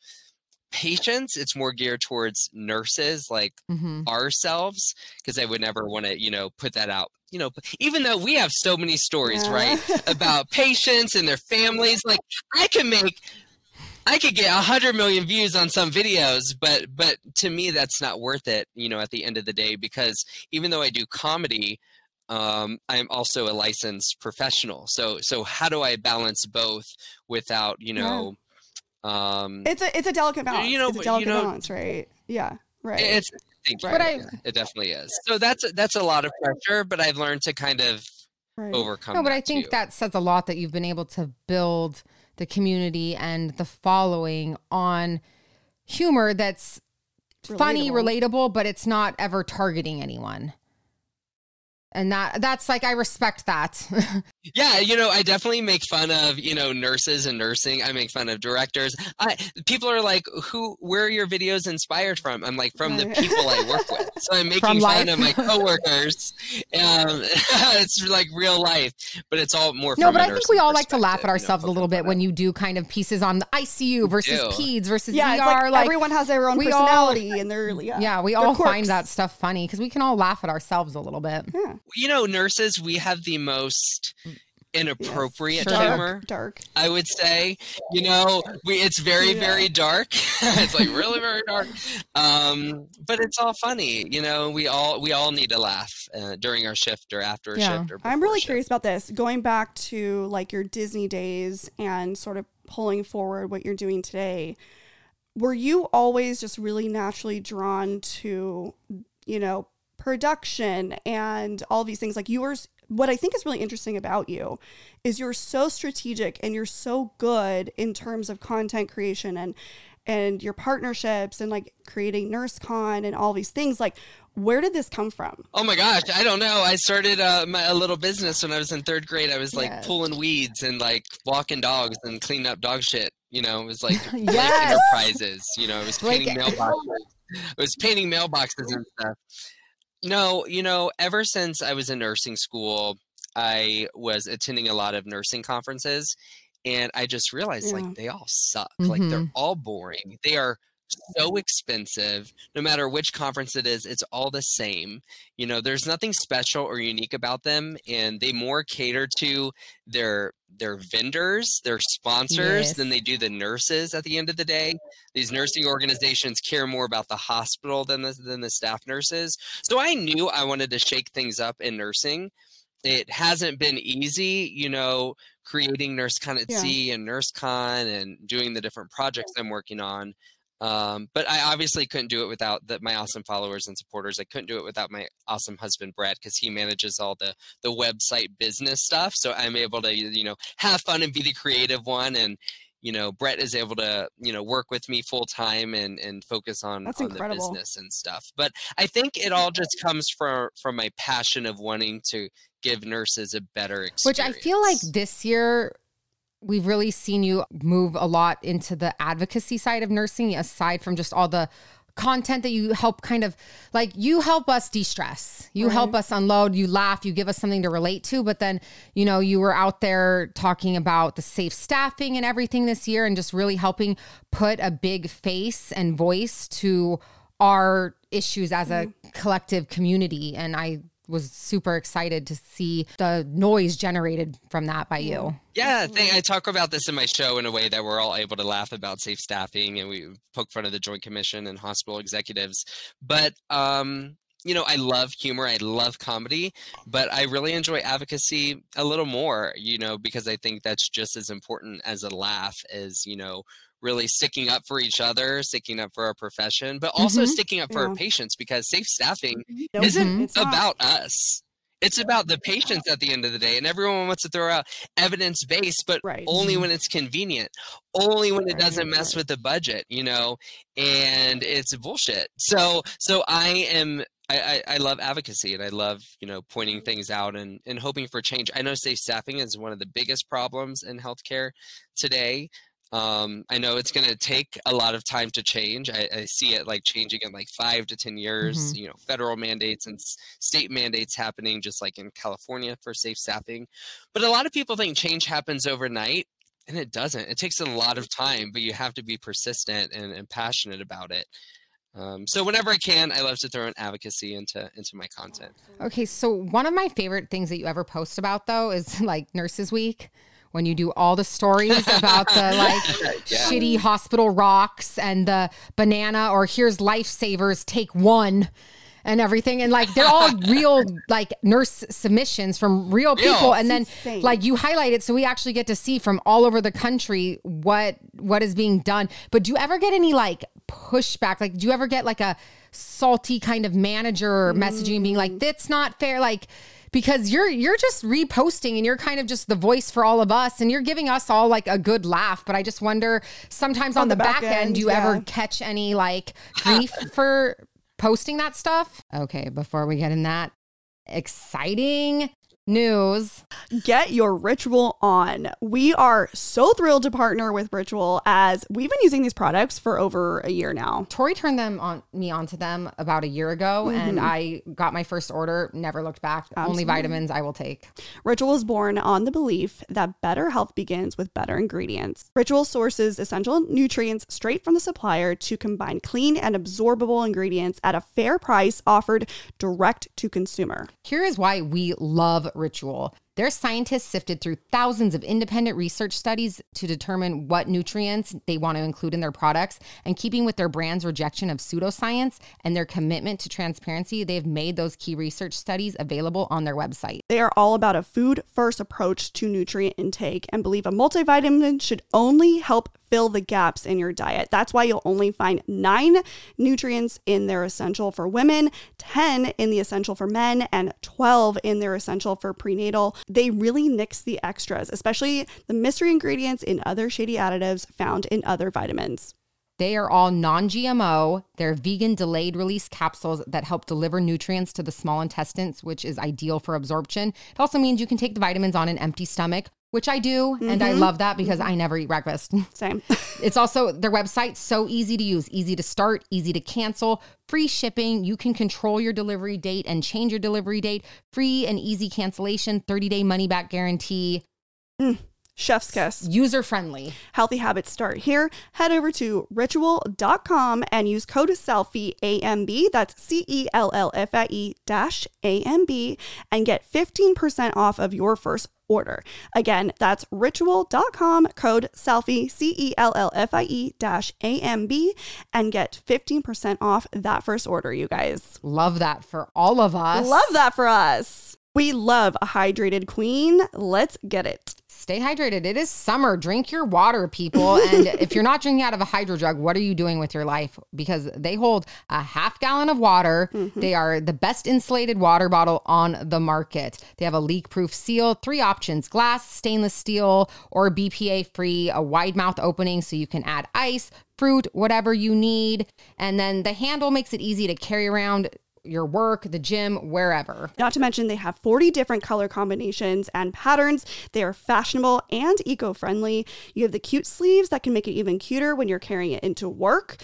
C: patients. It's more geared towards nurses, like
B: hmm
C: ourselves because I would never want to, you know, put that out. You know, even though we have so many stories,
A: Yeah.
C: right, about patients and their families, like I can make, I could get a hundred million views on some videos, but but to me that's not worth it. You know, at the end of the day, because even though I do comedy. Um, I'm also a licensed professional, so so how do I balance both without you know, um,
A: It's a it's a delicate balance.
C: You know,
A: it's a delicate
C: you know-
A: balance, right? Yeah, right.
C: It's thank you.
A: But
B: I-
C: it definitely is. So that's that's a lot of pressure, but I've learned to kind of
A: right.
C: overcome.
B: No, but I think
C: too.
B: that says a lot that you've been able to build the community and the following on humor that's funny,
A: Relatable.
B: relatable, but it's not ever targeting anyone. And that that's like I respect that.
C: Yeah, you know, I definitely make fun of you know nurses and nursing. I make fun of directors. I people are like, "Who? Where are your videos inspired from?" I'm like, "From the people I work with." So I'm making
B: From
C: fun
B: life.
C: of my coworkers. Um, it's like real life, but it's all more.
B: no,
C: from
B: but
C: a
B: I think we all like to laugh at
C: perspective, you know,
B: ourselves a little bit when you do kind of pieces on the ICU versus
C: do.
B: peds versus
A: yeah,
B: ER.
A: like,
B: like
A: everyone has their own
B: we all-
A: personality and their yeah.
B: yeah, we
A: their
B: all find that stuff funny because we can all laugh at ourselves a little bit.
A: Yeah.
C: you know, nurses, we have the most inappropriate
B: Sure.
C: humor.
A: dark.
C: I would say, you know, we it's very
A: Yeah.
C: very dark. it's like really very dark. Um, but it's all funny, you know. We all we all need to laugh uh, during our shift or after a
B: Yeah.
C: shift. Or
A: I'm really curious about this. Going back to like your Disney days and sort of pulling forward what you're doing today, were you always just really naturally drawn to, you know, production and all these things? Like yours, what I think is really interesting about you is you're so strategic and you're so good in terms of content creation and and your partnerships and like creating NurseCon and all these things. Like, where did this come from?
C: Oh my gosh, I don't know. I started uh, my, a little business when I was in third grade. I was like
A: Yes.
C: pulling weeds and like walking dogs and cleaning up dog shit. You know, it was like
B: Yes.
C: Enterprises. You know, it was painting mailboxes. It was painting mailboxes and stuff. No, you know, ever since I was in nursing school, I was attending a lot of nursing conferences, and I just realized
A: Yeah.
C: like they all suck. Like they're
B: Mhm.
C: all boring. They are so expensive. No matter which conference it is, it's all the same. You know, there's nothing special or unique about them, and they more cater to their their vendors, their sponsors, than they do the nurses. At the end of the day, these nursing organizations care more about the hospital than the than the staff nurses. So I knew I wanted to shake things up in nursing. It hasn't been easy, you know, creating NurseCon at
A: Yeah.
C: Sea and NurseCon and doing the different projects I'm working on. Um, but I obviously couldn't do it without the, my awesome followers and supporters. I couldn't do it without my awesome husband Brad because he manages all the the website business stuff. So I'm able to you know have fun and be the creative one, and you know Brett is able to you know work with me full time and and focus on
A: That's
C: on the
A: incredible.
C: business and stuff. But I think it all just comes from from my passion of wanting to give nurses a better experience.
B: Which I feel like this year we've really seen you move a lot into the advocacy side of nursing aside from just all the content that you help kind of like you help us de-stress. You help us unload you laugh you give us something to relate to but then you know you were out there talking about the safe staffing and everything this year and just really helping put a big face and voice to our issues as a mm-hmm. collective community. And i was super excited to see the noise generated from that by you
C: Yeah, I talk about this in my show in a way that we're all able to laugh about safe staffing and we poke fun of the Joint Commission and hospital executives. But um, you know, I love humor, I love comedy, but I really enjoy advocacy a little more, you know, because I think that's just as important as a laugh as, you know, really sticking up for each other, sticking up for our profession, but also
B: Mhm.
C: sticking up for
A: Yeah.
C: our patients because safe staffing
A: Nope,
C: isn't
A: it's not.
C: about us. It's about the patients at the end of the day, and everyone wants to throw out evidence based, but
A: Right.
C: only when it's convenient, only when it doesn't mess
A: right.
C: with the budget, you know, and it's bullshit. So, so I am. I, I, I love advocacy and I love you know pointing things out and, and hoping for change. I know safe staffing is one of the biggest problems in healthcare today. Um, I know it's going to take a lot of time to change. I, I see it like changing in like five to ten years. You know, federal mandates and s- state mandates happening, just like in California for safe staffing. But a lot of people think change happens overnight, and it doesn't. It takes a lot of time, but you have to be persistent and, and passionate about it. Um, so whenever I can, I love to throw an advocacy into into my content.
B: Okay, so one of my favorite things that you ever post about though is like Nurses Week when you do all the stories about the like
C: Yeah.
B: shitty hospital rocks and the banana or here's lifesavers take one and everything and like they're all real like nurse submissions from real
C: Real.
B: people and then
A: insane.
B: like you highlight it so we actually get to see from all over the country what what is being done but do you ever get any like pushback like do you ever get like a salty kind of manager messaging being like mm. that's not fair like because you're you're just reposting and you're kind of just the voice for all of us and you're giving us all like a good laugh. But i just wonder sometimes on, the, back, end, do you ever catch any like grief for posting that stuff? Okay before we get in that exciting news
A: Get your ritual on. We are so thrilled to partner with Ritual as we've been using these products for over a year now.
B: Tori turned them on me onto them about a year ago, and mm-hmm. I got my first order. Never looked back. Only vitamins I will take.
A: Ritual is born on the belief that better health begins with better ingredients. Ritual sources essential nutrients straight from the supplier to combine clean and absorbable ingredients at a fair price offered direct to consumer.
B: Here is why we love Ritual. Their scientists sifted through thousands of independent research studies to determine what nutrients they want to include in their products. And keeping with their brand's rejection of pseudoscience and their commitment to transparency, they've made those key research studies available on their website.
A: They are all about a food first approach to nutrient intake and believe a multivitamin should only help fill the gaps in your diet. That's why you'll only find nine nutrients in their essential for women, 10 in the essential for men, and 12 in their essential for prenatal. They really nix the extras, especially the mystery ingredients in other shady additives found in other vitamins.
B: They are all non GMO. They're vegan delayed release capsules that help deliver nutrients to the small intestines, which is ideal for absorption. It also means you can take the vitamins on an empty stomach, which I do. And I mm-hmm. love that because mm-hmm. I never eat breakfast.
A: Same.
B: It's also their website so easy to use, easy to start, easy to cancel, free shipping. You can control your delivery date and change your delivery date, free and easy cancellation, 30-day money back guarantee, mm.
A: Chef's kiss.
B: user friendly.
A: Healthy habits start here. Head over to ritual.com and use code cellfie AMB. That's C E L L F I E dash AMB and get 15% off of your first order. Again, that's ritual.com code cellfie C E L L F I E dash AMB and get 15% off that first order, you guys.
B: Love that for all of us.
A: Love that for us. We love a hydrated queen. Let's get it.
B: Stay hydrated. It is summer. Drink your water, people. And if you're not drinking out of a hydro jug, what are you doing with your life? Because they hold a half gallon of water. Mm-hmm. They are the best insulated water bottle on the market. They have a leak proof seal, three options glass, stainless steel, or BPA free, a wide mouth opening so you can add ice, fruit, whatever you need. And then the handle makes it easy to carry around your work, the gym, wherever.
A: Not to mention, they have 40 different color combinations and patterns. They are fashionable and eco friendly. You have the cute sleeves that can make it even cuter when you're carrying it into work.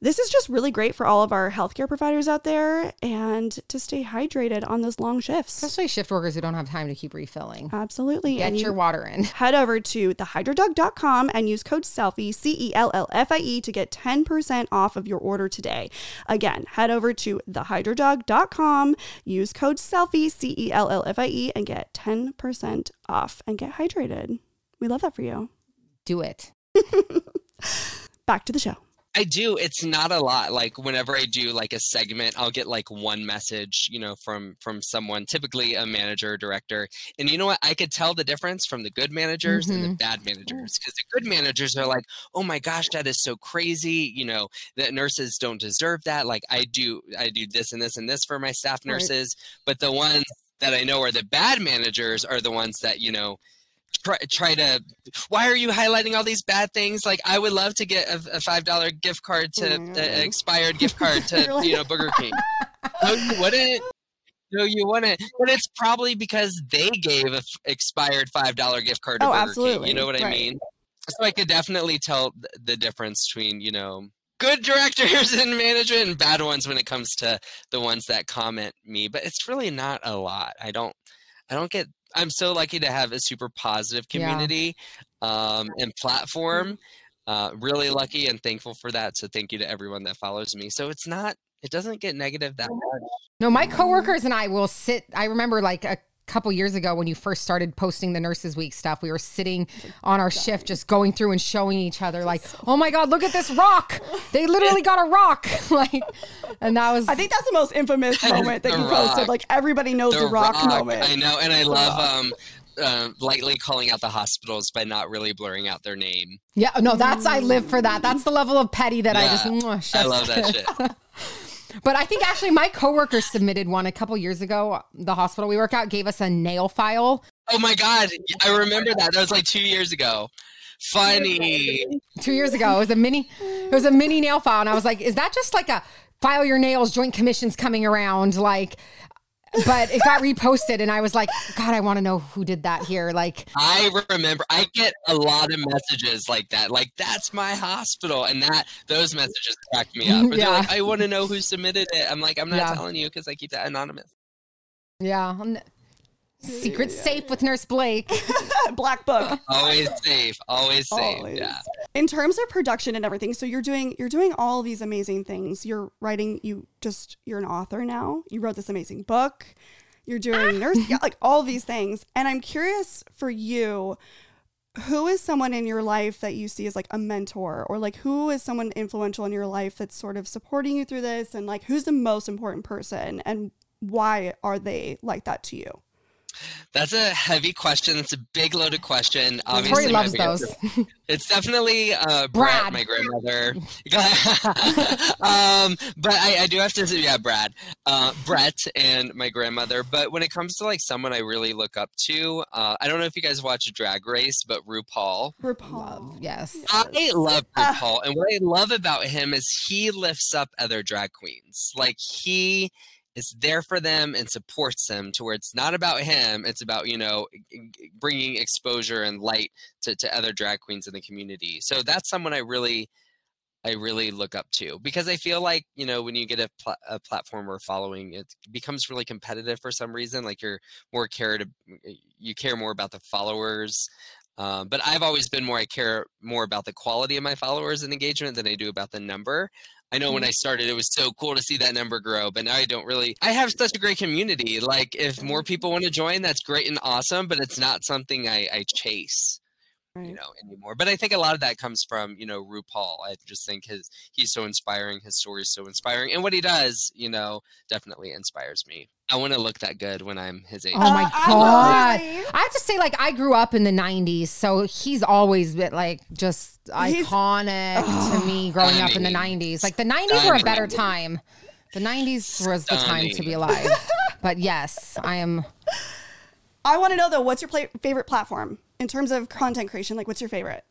A: This is just really great for all of our healthcare providers out there and to stay hydrated on those long shifts.
B: Especially shift workers who don't have time to keep refilling.
A: Absolutely.
B: Get
A: and you-
B: your water in.
A: Head over to thehydrojug.com and use code CELLFIE, C E L L F I E, to get 10% off of your order today. Again, head over to thehydrojug.com, use code CELLFIE, C E L L F I E, and get 10% off and get hydrated. We love that for you.
B: Do it.
A: Back to the show.
C: I do. It's not a lot. Like whenever I do like a segment, I'll get like one message, you know, from from someone, typically a manager, or director. And you know what? I could tell the difference from the good managers and the mm-hmm. bad managers because the good managers are like, "Oh my gosh, that is so crazy." You know, that nurses don't deserve that. Like I do, I do this and this and this for my staff
A: Right.
C: nurses, but the ones that I know are the bad managers are the ones that you know try, try to why are you highlighting all these bad things? Like i would love to get a, a five dollar gift card to
A: Mm.
C: expired gift card to
A: like-
C: you know burger king. No you wouldn't. No you wouldn't. But it's probably because they gave a f- expired five dollar gift card to
A: Oh,
C: burger king
A: absolutely.
C: you know what i mean? So i could definitely tell th- the difference between you know good directors and management and bad ones when it comes to the ones that comment me but it's really not a lot. I don't i don't get i'm so lucky to have a super positive
B: Yeah.
C: community um and platform uh really lucky and thankful for that so thank you to everyone that follows me so it's not it doesn't get negative that much
B: No, my coworkers and I will sit. I remember like a couple years ago when you first started posting the Nurses Week stuff, we were sitting on our shift just going through and showing each other, like, oh my God, look at this rock. They literally got a rock. like, and that was,
A: I think that's the most infamous moment that
C: The
A: you posted. Like everybody knows the, rock, moment.
C: I know, and I love um, uh, lightly calling out the hospitals by not really blurring out their name.
B: yeah, no, that's, I live for that. That's the level of petty that I just, mwah,
C: I love that shit.
B: But I think actually my coworker submitted one a couple years ago. The hospital we work at gave us a nail file.
C: Oh my god, I remember that. That was like two years ago. Funny.
B: two years ago. It was a mini, it was a mini nail file, and I was like, "Is that just like a file your nails joint commissions coming around?" Like, but it got reposted, and I was like, "God, I want to know who did that here." Like,
C: I remember. I get a lot of messages like that. Like that's my hospital, and that those messages crack me up.
B: Yeah.
C: They're like, I want to know who submitted it. I'm like, I'm not
B: Yeah.
C: telling you because I keep that anonymous.
B: yeah, n- secret safe with Nurse Blake.
A: Black book.
C: Always safe. Always safe.
A: Always.
C: Yeah.
A: In terms of production and everything, so you're doing you're doing all these amazing things. You're writing. You just you're an author now. You wrote this amazing book. You're doing ah. nurse, yeah, like all these things. And I'm curious for you, who is someone in your life that you see as like a mentor, or like who is someone influential in your life that's sort of supporting you through this, and like who's the most important person, and why are they like that to you?
C: That's a heavy question. It's a big loaded question. Obviously,
B: Tori loves those.
C: It's definitely uh, Brett,
B: Brad.
C: my grandmother. um, but I, I do have to say, yeah, Brad, uh, Brett, and my grandmother. But when it comes to like someone I really look up to, uh, I don't know if you guys watch Drag Race, but RuPaul.
A: RuPaul.
B: yes.
C: I love
A: Ah.
C: RuPaul, and what I love about him is he lifts up other drag queens. Like he is there for them and supports them to where it's not about him; it's about you know bringing exposure and light to, to other drag queens in the community. So that's someone I really, I really look up to because I feel like you know when you get a, pla- a platform or following, it becomes really competitive for some reason. Like you're more care to, you care more about the followers. Um, but I've always been more, I care more about the quality of my followers and engagement than I do about the number. I know when I started, it was so cool to see that number grow, but now I don't really. I have such a great community. Like, if more people want to join, that's great and awesome, but it's not something I, I chase, you know, anymore. But I think a lot of that comes from, you know, RuPaul. I just think his he's so inspiring. His story is so inspiring, and what he does, you know, definitely inspires me. I want to look that good when I'm his age.
B: Oh my
A: Uh,
B: god.
A: absolutely.
B: I have to say, like, I grew up in the '90s, so he's always been like just
A: He's-
B: iconic to me growing up in the '90s. Like, the '90s were a better time. The '90s was the time to be alive. But yes, I am.
A: I want to know though, what's your pla- favorite platform in terms of content creation? Like, what's your favorite?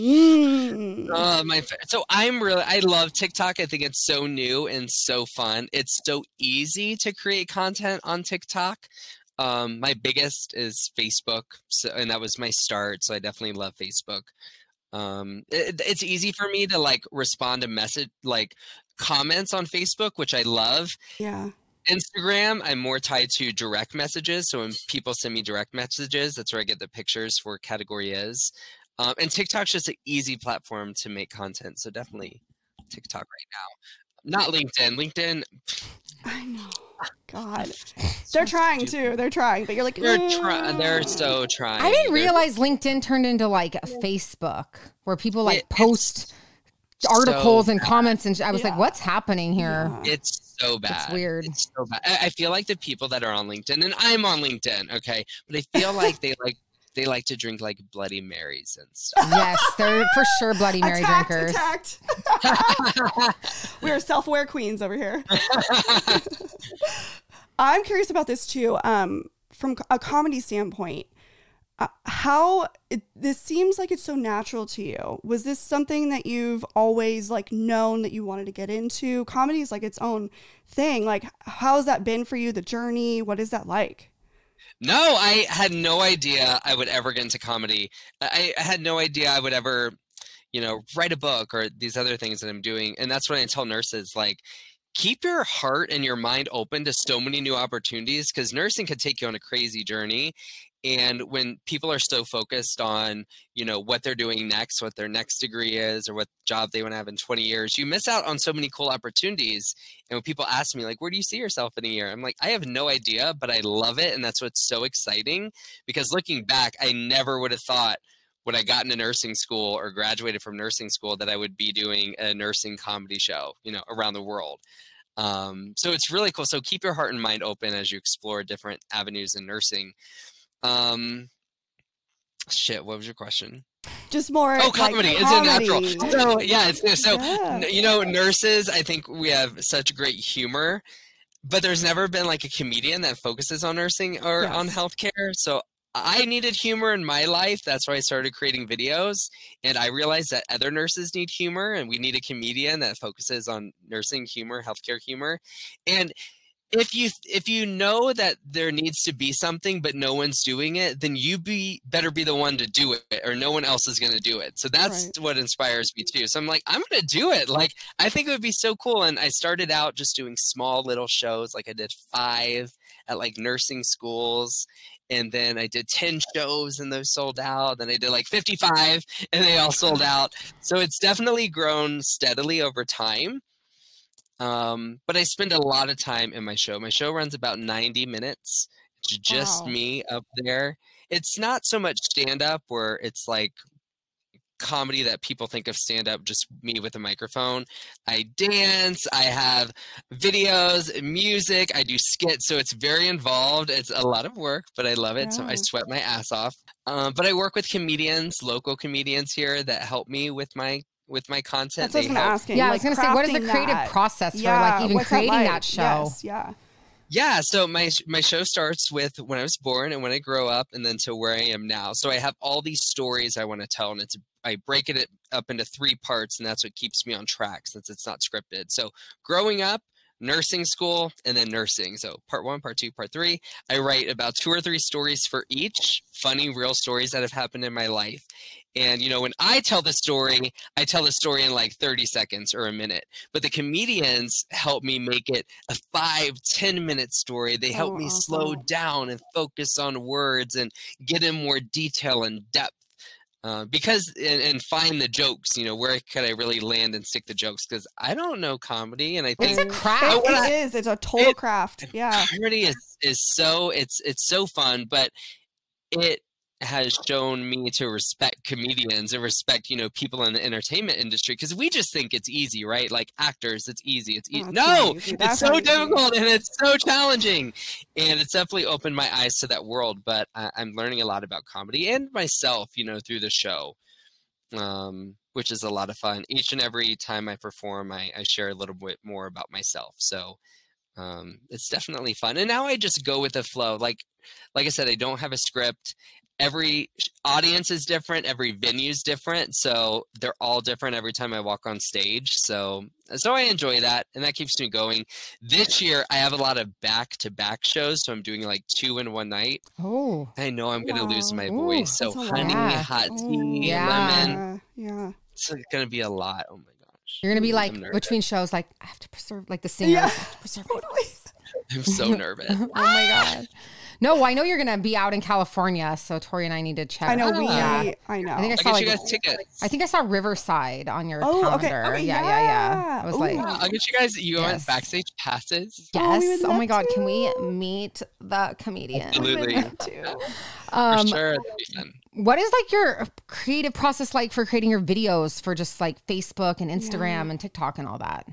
A: Mm.
C: Uh, my so I'm really I love TikTok. I think it's so new and so fun. It's so easy to create content on TikTok. Um, my biggest is Facebook, so and that was my start. So I definitely love Facebook. Um, it, it's easy for me to like respond to message like comments on Facebook, which I love.
A: Yeah.
C: Instagram, I'm more tied to direct messages. So when people send me direct messages, that's where I get the pictures for category is. Um, and TikTok's just an easy platform to make content. So definitely TikTok right now. Not LinkedIn. LinkedIn,
A: I know. God. They're trying too. They're trying, but you're like,
C: they're trying. They're so trying.
B: I didn't
C: They're
B: realize LinkedIn turned into like a Facebook where people like
C: It-
B: post
C: so
B: articles and comments, and I was like, "What's happening here?"
C: It's so bad.
B: weird.
C: It's so bad. I, I feel like the people that are on LinkedIn, and I'm on LinkedIn, okay, but I feel like they like they like to drink like Bloody Marys and stuff.
B: yes, they're for sure Bloody Mary
A: attacked,
B: drinkers.
A: attacked. we are self-aware queens over here. I'm curious about this too. Um, from a comedy standpoint, uh, how it, this seems like it's so natural to you. Was this something that you've always like known that you wanted to get into? Comedy is like its own thing. Like, how has that been for you? The journey. What is that like?
C: No, I had no idea I would ever get into comedy. I, I had no idea I would ever, you know, write a book or these other things that I'm doing. And that's what I tell nurses like, keep your heart and your mind open to so many new opportunities because nursing could take you on a crazy journey and when people are so focused on you know what they're doing next what their next degree is or what job they want to have in 20 years you miss out on so many cool opportunities. And when people ask me like where do you see yourself in a year? I'm like i have no idea but i love it and that's what's so exciting. Because looking back i never would have thought when i got into nursing school or graduated from nursing school that i would be doing a nursing comedy show you know around the world. Um, so it's really cool. So keep your heart and mind open as you explore different avenues in nursing um, shit. What was your question?
A: Just more.
C: Oh, comedy.
A: Like,
C: it's a natural. So yeah, it's so
A: Yeah.
C: you know, nurses. I think we have such great humor, but there's never been like a comedian that focuses on nursing or on
A: Yes.
C: healthcare. So I needed humor in my life. That's why I started creating videos, and I realized that other nurses need humor, and we need a comedian that focuses on nursing humor, healthcare humor, and if you if you know that there needs to be something but no one's doing it then you be better be the one to do it or no one else is going to do it. So that's
A: Right.
C: what inspires me too. So i'm like i'm going to do it. Like i think it would be so cool and i started out just doing small little shows like i did five at like nursing schools and then i did 10 shows and those sold out then i did like 55 and they all sold out. So it's definitely grown steadily over time um, but I spend a lot of time in my show. My show runs about 90 minutes. It's just
A: Wow.
C: me up there. It's not so much stand up where it's like comedy that people think of stand up just me with a microphone. I dance, I have videos, music, I do skits, so it's very involved. It's a lot of work, but I love it. So I sweat my ass off. Um, but I work with comedians, local comedians here that help me with my with my content.
A: That's what I was
C: They
A: gonna
C: help
A: ask.
B: Yeah, I was gonna say, what is the creative
A: that.
B: process for
A: Yeah,
B: like even
A: what's
B: creating
A: like?
B: that show?
A: Yes, yeah.
C: Yeah, so my my show starts with when I was born and when I grow up, and then to where I am now. So I have all these stories I want to tell, and it's I break it up into three parts, and that's what keeps me on track since it's not scripted. So growing up, nursing school, and then nursing. So part one, part two, part three. I write about two or three stories for each, funny, real stories that have happened in my life. And you know, when I tell the story, I tell the story in like 30 seconds or a minute. But the comedians help me make it a five, 10 minute story. They help
A: Oh,
C: me slow down and focus on words and get in more detail and depth. Uh, because and, and find the jokes, you know, where could I really land and stick the jokes? Because I don't know comedy, and I think
B: It's a craft.
C: Oh,
A: it
C: I-
A: is. It's a total
C: it-
A: craft. Yeah.
C: comedy is is so it's it's so fun, but it has shown me to respect comedians and respect you know people in the entertainment industry because we just think it's easy right? Like actors it's easy it's easy
A: Oh,
C: no!
A: easy.
C: it's so difficult and it's so challenging! And it's definitely opened my eyes to that world but I, i'm learning a lot about comedy and myself you know through the show um, which is a lot of fun. Each and every time i perform i, I share a little bit more about myself so um, it's definitely fun. And now i just go with the flow. Like like i said i don't have a script every audience is different every venue is different so they're all different every time i walk on stage so so i enjoy that and that keeps me going this year i have a lot of back to back shows so i'm doing like two in one night
B: Oh,
C: i know i'm gonna lose my
B: Ooh,
C: voice so
A: lot.
C: honey
B: Yeah.
C: hot tea
B: Yeah.
C: lemon
A: Yeah.
C: It's gonna be a lot oh my gosh
B: you're gonna be like between shows, like I have to preserve, like the singers
A: Yeah.
B: have to preserve. my voice.
C: i'm so nervous
B: oh my god. No, I know you're gonna be out in California, so Tori and I need to check.
A: I know. We.
B: Yeah.
A: I know.
B: I think I
C: i'll
B: saw
C: get
B: like
C: you guys tickets
B: I think I saw Riverside on your
A: Oh, okay.
B: calendar.
A: Okay,
B: yeah, yeah, yeah.
A: yeah.
B: I was
A: Ooh.
B: like,
C: Yeah, I'll get you guys. You
B: Yes.
C: want backstage passes?
A: Oh,
B: yes.
A: would
B: Oh, my
A: love
B: god, can we meet the comedian?
C: Absolutely.
A: Me too.
C: For
B: Um,
C: sure, that'd be fun.
B: What is like your creative process like for creating your videos for just like Facebook and Instagram and TikTok and all that?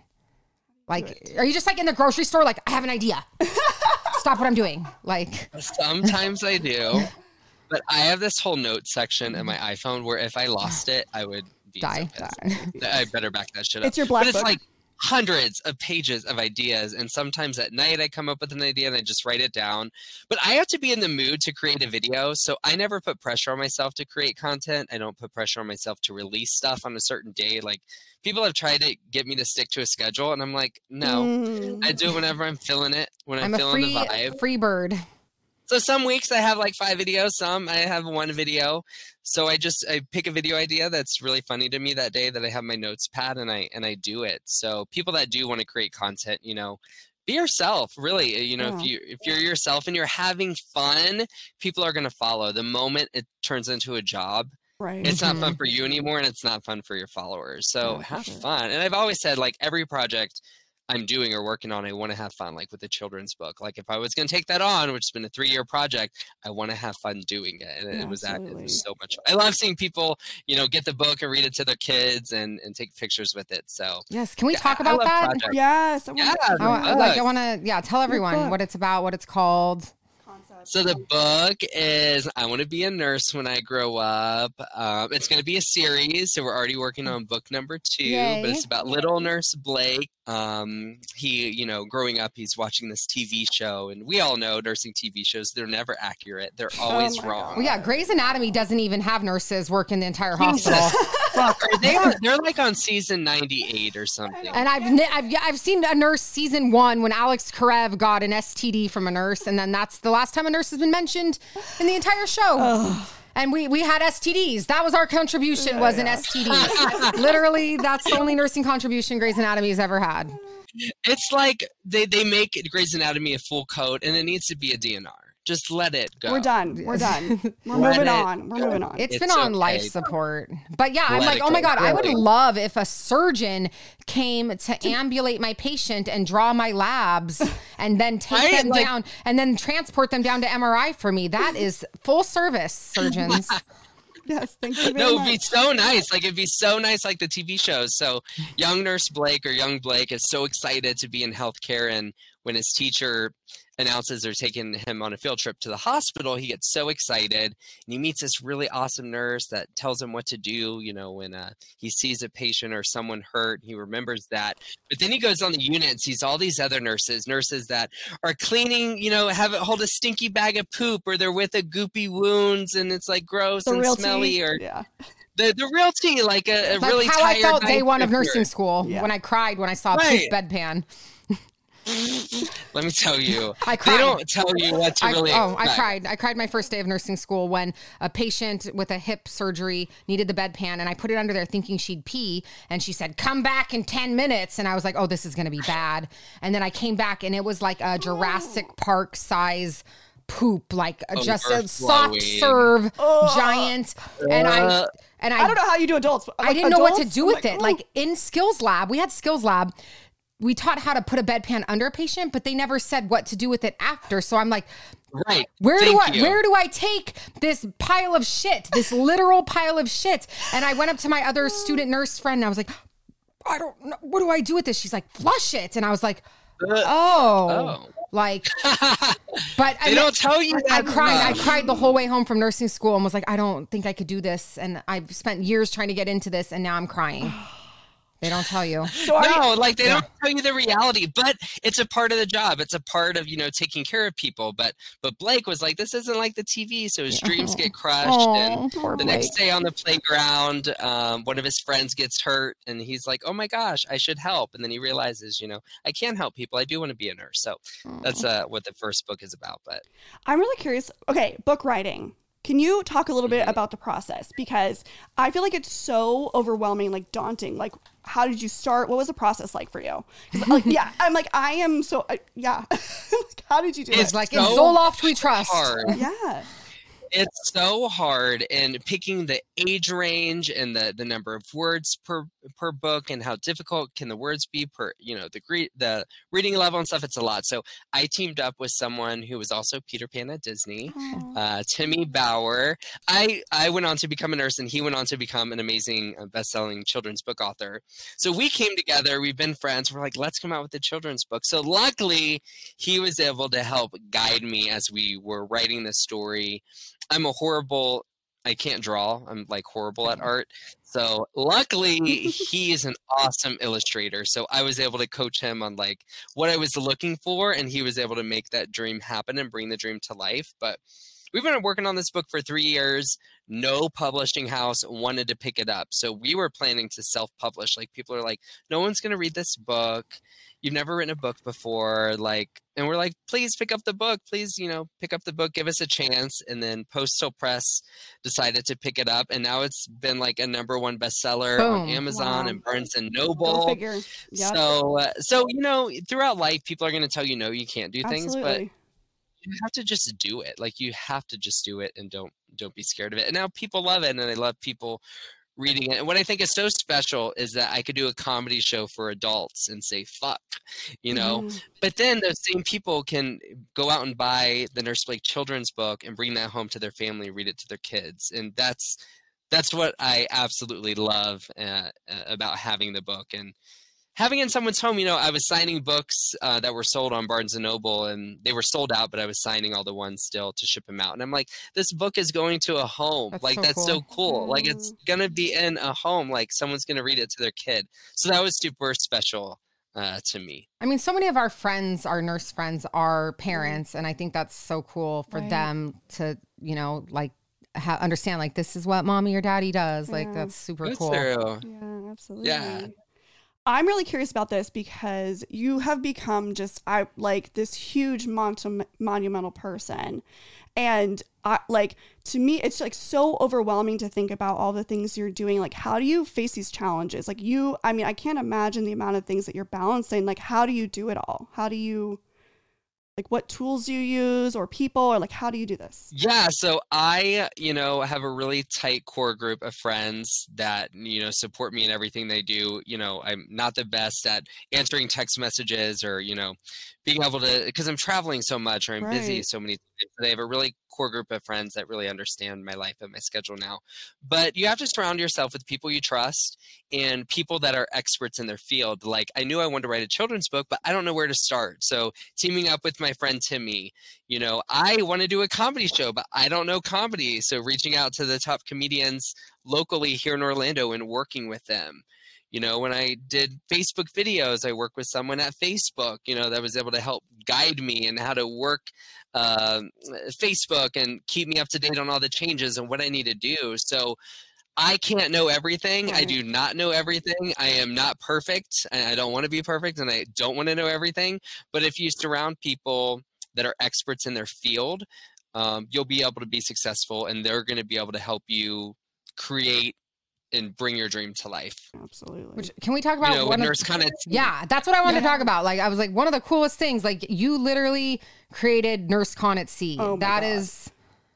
B: Like, are you just like in the grocery store, like, I have an idea? Stop what I'm doing. Like,
C: Sometimes I do, but I have this whole note section in my iPhone where if I lost it, I would be
B: Die.
C: So pissed. I better back that shit up.
A: It's your black
C: but it's
A: book.
C: like hundreds of pages of ideas and sometimes at night i come up with an idea and i just write it down. But i have to be in the mood to create a video so i never put pressure on myself to create content. I don't put pressure on myself to release stuff on a certain day. Like people have tried to get me to stick to a schedule and i'm like no.
A: Mm.
C: i do it whenever i'm feeling it when i'm,
B: I'm
C: feeling
B: free
C: the vibe.
B: free bird.
C: So some weeks I have like five videos, some I have one video. So I just I pick a video idea that's really funny to me that day that I have my notes pad and I and I do it. So people that do want to create content, you know, be yourself, really. uh, You know, if you if you're yourself and you're having fun, people are gonna follow. The moment it turns into a job,
A: Right.
C: it's not fun for you anymore and it's not fun for your followers. So
A: Yeah,
C: have
A: sure.
C: fun. And I've always said like every project I'm doing or working on, I want to have fun. Like with the children's book, like if I was going to take that on, which has been a three year project, I want to have fun doing it. And
A: Yeah,
C: it was that, it was so much. Fun. I love seeing people, you know, get the book and read it to their kids and and take pictures with it. So
B: Yes. Can we
C: yeah,
B: talk about that?
C: projects.
A: yes.
C: Yeah,
B: I like I want to yeah tell everyone what it's about, what it's called.
C: So the book is I want to be a nurse when I grow up. Um, it's going to be a series, so we're already working on book number two. But it's about little nurse Blake. Um, he, you know, growing up, he's watching this TV show, and we all know nursing TV shows—they're never accurate. They're always
A: my
C: wrong.
B: Well, yeah, Grey's Anatomy doesn't even have nurses work in the entire hospital.
C: Fuck, are they on, they're like on season ninety-eight or something.
B: And I've, I've I've seen a nurse season one when Alex Karev got an STD from a nurse, and then that's the last time a nurse has been mentioned in the entire show. And we we had STDs. That was our contribution was an STD. Literally, that's the only nursing contribution Grey's Anatomy has ever had.
C: It's like they they make Grey's Anatomy a full code, and it needs to be a DNR. Just let it go.
A: We're done. We're done. We're moving
C: it
A: on. We're
C: go.
A: moving on.
B: It's
C: It's
B: been on life support. But yeah, I'm like, oh my
C: go.
B: God, I would love if a surgeon came to ambulate my patient and draw my labs and then take
C: Right?
B: them
C: Like-
B: down and then transport them down to MRI for me. That is full service surgeons.
A: yes. Thank you very
C: No, it'd
A: much.
C: be so nice. Like it'd be so nice, like the TV shows. So, young nurse Blake or young Blake is so excited to be in healthcare, and when his teacher announces they're taking him on a field trip to the hospital, he gets so excited, and he meets this really awesome nurse that tells him what to do. You know, when uh, he sees a patient or someone hurt, he remembers that. But then he goes on the unit and sees all these other nurses, nurses that are cleaning, you know, have it hold a stinky bag of poop, or they're with a goopy wounds, and it's like gross
A: the
C: and
A: real
C: smelly,
A: tea.
C: or
A: yeah.
C: the the real tea, like a, a
B: like
C: really
B: how I
C: tired
B: felt day one of nursing
C: nurse.
B: school
A: Yeah.
B: when I cried when I saw a
C: Right.
B: poop bedpan.
C: Let me tell you,
B: I
C: they don't tell you what to
B: I,
C: really.
B: oh, I cried. I cried my first day of nursing school when a patient with a hip surgery needed the bedpan, and I put it under there thinking she'd pee, and she said, "Come back in ten minutes," and I was like, "Oh, this is gonna be bad." And then I came back, and it was like a Jurassic oh. Park size poop, like a- just a soft
C: Overflowing.
B: serve, giant, and I and
A: I don't know how you do adults. but,
B: I didn't know what to do with
A: like,
B: it.
A: "Ooh."
B: Like in skills lab, we had skills lab. We taught how to put a bedpan under a patient, but they never said what to do with it after. So I'm like,
C: Right.
B: where do I
C: you.
B: where do I take this pile of shit, this literal pile of shit? And I went up to my other student nurse friend and I was like, I don't know, what do I do with this? She's like, flush it. And I was like,
C: Uh,
B: oh,
C: oh.
B: like, but I
C: don't tell you
B: I cried. I cried the whole way home from nursing school and was like, I don't think I could do this. And I've spent years trying to get into this, and now I'm crying. They don't tell you.
A: So are you-
C: No, like they don't tell you the reality, but it's a part of the job. It's a part of you know taking care of people. But but Blake was like, this isn't like the TV, so his dreams get crushed.
B: Aw,
C: and the
B: Blake.
C: next day on the playground, um, one of his friends gets hurt, and he's like, "Oh my gosh, I should help." And then he realizes, you know, I can't help people. I do want to be a nurse. So that's uh, what the first book is about. But
A: I'm really curious. Okay, book writing. Can you talk a little bit about the process? Because I feel like it's so overwhelming, like daunting. Like, how did you start? What was the process like for you? Like, yeah, I'm like, I am so, uh, yeah. like, how did you do
C: It's
A: it?
B: Like in Zoloft, we trust.
C: hard.
A: Yeah.
C: It's so hard and picking the age range and the the number of words per per book and how difficult can the words be per you know the gre- the reading level and stuff it's a lot. So i teamed up with someone who was also peter pan at disney uh, timmy bauer. I i went on to become a nurse and he went on to become an amazing uh, best-selling children's book author. So we came together we've been friends we're like let's come out with a children's book. So luckily he was able to help guide me as we were writing the story I'm a horrible I can't draw. I'm like horrible at mm-hmm. art. So luckily he is an awesome illustrator. So I was able to coach him on like what I was looking for and he was able to make that dream happen and bring the dream to life. But we've been working on this book for 3 years. No publishing house wanted to pick it up. So we were planning to self-publish. Like people are like no one's going to read this book you've never written a book before like and we're like please pick up the book please you know pick up the book give us a chance and then postal press decided to pick it up and now it's been like a number one bestseller
B: Boom.
C: on amazon
A: Wow.
C: and barnes and noble.
A: Yep.
C: so uh, so you know throughout life people are going to tell you no you can't do things but
A: Absolutely.
C: You have to just do it like you have to just do it and don't don't be scared of it. And now people love it and i love people reading it. And what i think is so special is that i could do a comedy show for adults and say fuck you know?
A: Mhm.
C: but then those same people can go out and buy the nurse blake children's book and bring that home to their family read it to their kids. And that's that's what i absolutely love uh, about having the book. And having it in someone's home you know i was signing books uh, that were sold on barnes and noble and they were sold out but i was signing all the ones still to ship them out and i'm like this book is going to a home
B: That's
C: like
B: so
C: that's so cool like
A: Mm.
C: it's gonna be in a home like someone's gonna read it to their kid so that was super special uh, to me
B: I mean, so many of our friends, our nurse friends, are parents, and I think that's so cool for
A: Right.
B: them to, you know, like ha- understand like this is what mommy or daddy does. Like that's super
C: That's
B: cool.
C: true.
A: Yeah, absolutely.
C: Yeah.
A: I'm really curious about this because you have become just I like this huge mon- monumental person. And I like to me it's like so overwhelming to think about all the things you're doing. Like how do you face these challenges? Like you I mean, I can't imagine the amount of things that you're balancing. Like how do you do it all? How do you like what tools you use or people or like how do you do this?
C: Yeah, so I, you know, have a really tight core group of friends that, you know, support me in everything they do. You know, I'm not the best at answering text messages or, you know, being able to because I'm traveling so much or I'm busy so many times. They have a really core group of friends that really understand my life and my schedule now. But you have to surround yourself with people you trust and people that are experts in their field. Like I knew I wanted to write a children's book, but I don't know where to start. So teaming up with my friend Timmy, you know, I want to do a comedy show, but I don't know comedy. So reaching out to the top comedians locally here in Orlando and working with them. You know, when I did Facebook videos, I worked with someone at Facebook, you know, that was able to help guide me and how to work um Facebook and keep me up to date on all the changes and what I need to do. So I can't know everything. I do not know everything. I am not perfect. and I don't want to be perfect and I don't want to know everything. But if you surround people that are experts in their field, um, you'll be able to be successful and they're going to be able to help you create and bring your dream to life.
A: Absolutely.
B: Which can we talk
C: You
B: about
C: know,
B: one
C: when
B: of-
C: there's kind of
B: Yeah, that's what I wanted to talk about. Like I was like one of the coolest things. Like you literally created NurseCon at Sea.
A: Oh
B: That
A: God.
B: is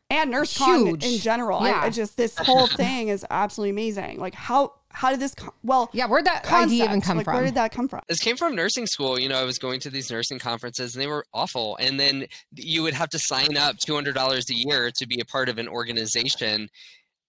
A: and NurseCon
B: Huge.
A: in general. I,
B: Yeah.
A: I just this whole thing is absolutely amazing. Like how how did this co- well
B: yeah. Where'd that
A: concept,
B: idea even come
A: like,
B: from?
A: Where did that come from?
C: this came from nursing school. You know, I was going to these nursing conferences and they were awful. And then you would have to sign up $200 a year to be a part of an organization.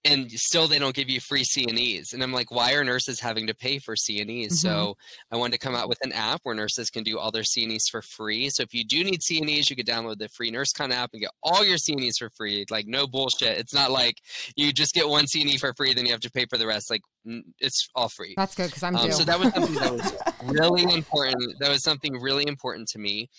C: And still, they don't give you free CNEs. And I'm like, why are nurses having to pay for CNEs? So I wanted to come out with an app where nurses can do all their CNEs for free. So if you do need CNEs, you could download the free NurseCon app and get all your CNEs for free. Like, no bullshit. It's not like you just get one CNE for free, then you have to pay for the rest. Like, it's all free.
B: That's good because I'm
C: Um, so that was something that was really important. That was something really important to me.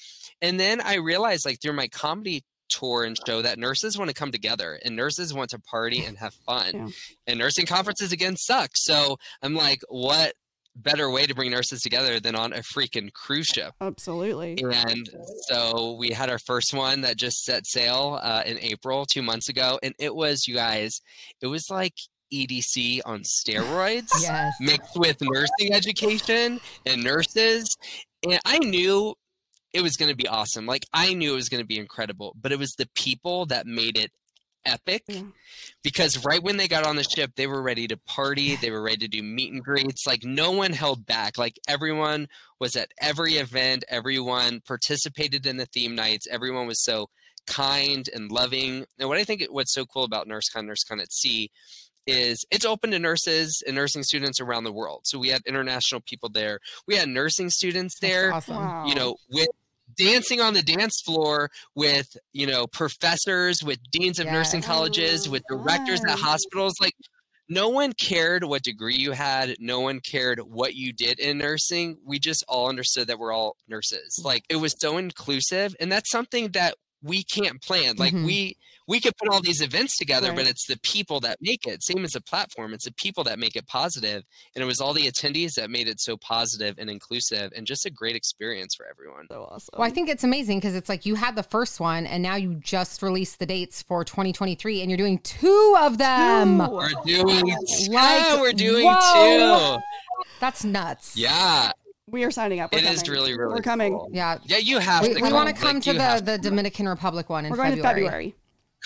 C: And then I realized, like through my comedy tour and show, that nurses want to come together and nurses want to party and have fun.
A: Yeah.
C: And nursing conferences again suck. So I'm like, what better way to bring nurses together than on a freaking cruise ship?
A: Absolutely.
C: And so we had our first one that just set sail uh, in April, two months ago. And it was, you guys, it was like EDC on steroids
B: yes.
C: mixed with nursing education and nurses. And I knew it was going to be awesome. Like, I knew it was going to be incredible, but it was the people that made it epic
A: Yeah.
C: because right when they got on the ship, they were ready to party. They were ready to do meet and greets. Like, no one held back. Like, everyone was at every event, everyone participated in the theme nights, everyone was so kind and loving. And what I think what's so cool about NurseCon, NurseCon at Sea is it's open to nurses and nursing students around the world. So we had international people there. We had nursing students there,
B: awesome.
A: Wow.
C: you know, with dancing on the dance floor with you know professors with deans of nursing colleges
A: Oh,
C: with directors at hospitals like no one cared what degree you had no one cared what you did in nursing. We just all understood that we're all nurses. Like it was so inclusive and that's something that we can't plan like
B: Mhm.
C: we we could put all these events together but it's the people that make it same as the platform it's the people that make it positive and it was all the attendees that made it so positive and inclusive and just a great experience for everyone
A: So awesome.
B: Well, I think it's amazing because it's like you had the first one and now you just released the dates for 2023 and you're doing two of them.
A: Two.
C: We're doing
B: Like,
C: yeah, we're doing
B: whoa.
C: two.
B: That's nuts.
C: Yeah,
A: We are signing up. We're
C: it is
A: coming.
C: really really
A: We're coming.
C: cool.
B: Yeah.
C: Yeah, you have
B: We,
C: to.
B: we want to
C: Like,
B: come to the, the Dominican Republic one in
A: We're going
B: February.
A: to February.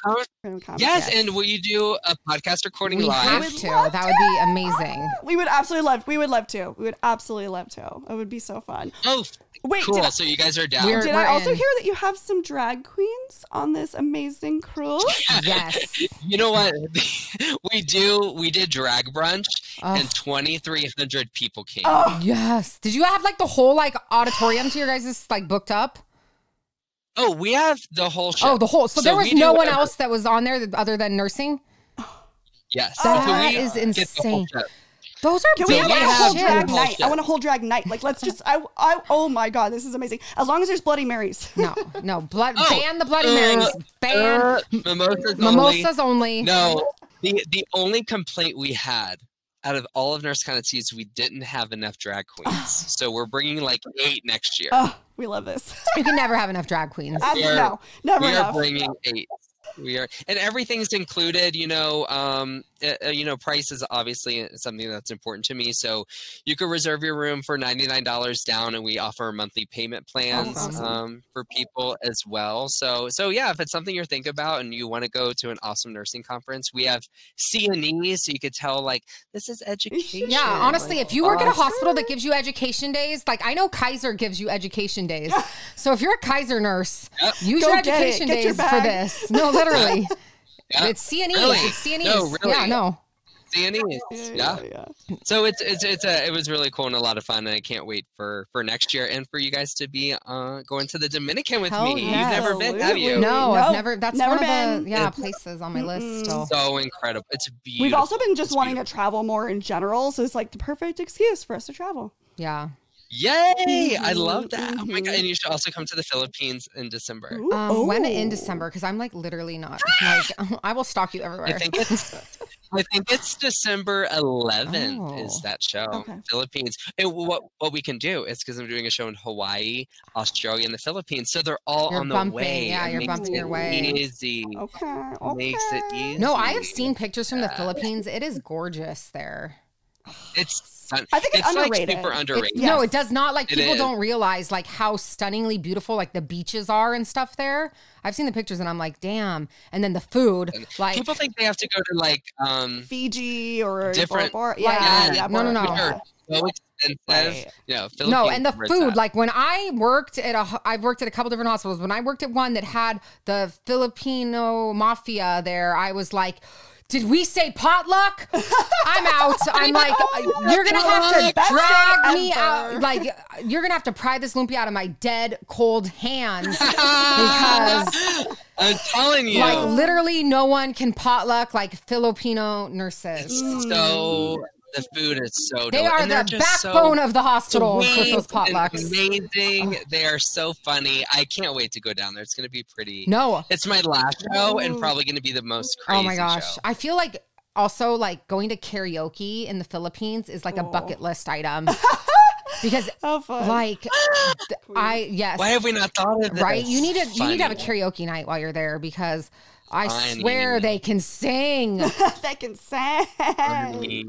C: come.
A: We're gonna come.
C: Yes,
B: Yes.
C: and will you do a podcast recording
B: We
C: live?
B: have to.
A: love
B: That would be amazing.
A: We would absolutely love. We would love to. We would absolutely love to. It would be so fun.
C: Oh,
A: Wait,
C: cool.
A: did I,
C: so you guys are down.
B: We're-
A: did I also
B: in.
A: hear that you have some drag queens on this amazing cruise?
B: Yes.
C: you know what? we do. We did drag brunch,
B: Oh.
C: and twenty three hundred people came.
A: Oh,
B: Yes. Did you have like the whole like auditorium to your guys' like booked up?
C: Oh, we have the whole show.
B: Oh, the whole. So, there was no one
C: whatever-
B: else that was on there other than nursing.
C: Yes,
B: That
C: so we
B: is
C: get the whole
B: insane.
C: Show.
B: Those are
A: can we
B: big
A: have a whole drag
C: whole
A: night? I want a whole drag night. Like, let's just. I. I. Oh my god, this is amazing. As long as there's Bloody Marys.
B: No, no. Blood.
C: Oh,
B: ban the Bloody
C: uh,
B: Marys. Ban
C: Uh, mimosas
B: mimosas only.
C: No, the the only complaint we had out of all of NurseCon at Sea is we didn't have enough drag queens. so we're bringing like eight next year.
A: Oh, we love this.
B: You can never have enough drag queens.
C: Are-
A: no, never
C: we are
A: enough.
C: bringing eight. We are, and everything's included. You know, um, uh, uh, you know, price is obviously something that's important to me. So you could reserve your room for ninety nine dollars down, and we offer monthly payment plans
A: Awesome.
C: um, for people as well. So, so yeah, if it's something you're thinking about and you want to go to an awesome nursing conference, we have CNE, so you could tell like this is education.
B: Yeah, honestly,
A: Like,
B: if you work at a hospital that gives you education days, like I know Kaiser gives you education days. so if you're a Kaiser nurse,
C: Yep.
B: use
A: Go
B: your education
A: Get your
B: days for this. No, literally.
C: Yeah.
B: It's CNEs.
C: Really?
B: It's CNEs.
C: No, really.
B: Yeah, no.
C: CNE,
A: Yeah,
C: yeah.
A: yeah, yeah.
C: So it's it's it's a it was really cool and a lot of fun, and I can't wait for for next year and for you guys to be uh going to the Dominican with
B: Hell
C: me.
B: yes.
C: You've never been, have you?
B: No, I've never. That's
A: never
B: one of
A: been.
B: the yeah
C: It's-
B: places on my list. Still,
C: So incredible! It's beautiful.
A: We've also been just
C: It's
A: wanting
C: beautiful.
A: to travel more in general, so it's like the perfect excuse for us to travel.
B: yeah.
C: Yay! I love
A: Mhm,
C: that. Oh my god!
A: mhm.
C: And you should also come to the Philippines in December.
A: Ooh,
B: Um, when in
A: oh.
B: December? Because I'm like literally not. Like I will stalk you
C: I
B: everywhere.
C: think it's I think it's December 11th is
B: Oh.
C: that show.
A: Okay.
C: Philippines. And what what we can do is because I'm doing a show in Hawaii, Australia, and the Philippines, so they're all
B: You're
C: on the
B: bumping,
C: way.
B: yeah,
C: It
B: you're
C: makes
B: bumping
C: it
B: your way.
C: Easy.
A: Okay. Okay.
C: Makes it easy.
B: no, I have seen pictures from the Philippines. It is gorgeous there.
C: It's fun.
A: I think it's underrated.
C: like super
A: It's-
C: underrated.
A: Yes.
B: No, it does not. Like
C: It
B: people
C: is.
B: don't realize like how stunningly beautiful like the beaches are and stuff there. I've seen the pictures and I'm like, damn. And then the food, like
C: People think they have to go to like um
A: Fiji or
C: Different-
A: Bora Bora. Yeah,
C: Yeah.
A: yeah.
B: No, no, no.
A: yeah.
C: which are so expensive.
A: Right.
C: You know,
B: no, and the food.
C: at.
B: Like when I worked at a, ho- I've worked at a couple different hospitals. When I worked at one that had the Filipino mafia there, I was like. Did we say potluck? I'm out. I'm like, oh, uh, you're gonna have to drag me
A: ever.
B: out. Like, you're gonna have to pry this lumpia out of my dead, cold hands because
C: I'm telling you.
B: Like literally, no one can potluck like Filipino nurses.
C: So the food is so
B: They are
C: and they're
B: the
C: just so
B: backbone of the hospitals with those potlucks.
C: Amazing. They are so funny. I can't wait to go down there. It's going to be pretty.
B: No,
C: It's my last show and probably going to be the most crazy
B: oh my gosh,
C: show.
B: I feel like also like going to karaoke in the Philippines is like a
A: Oh.
B: bucket list item because
A: How fun.
B: like I yes
C: Why have we not thought of this?
B: right you need to you need to have a karaoke night while you're there because I
C: Funny.
B: swear they can sing.
A: they can sing.
C: Funny.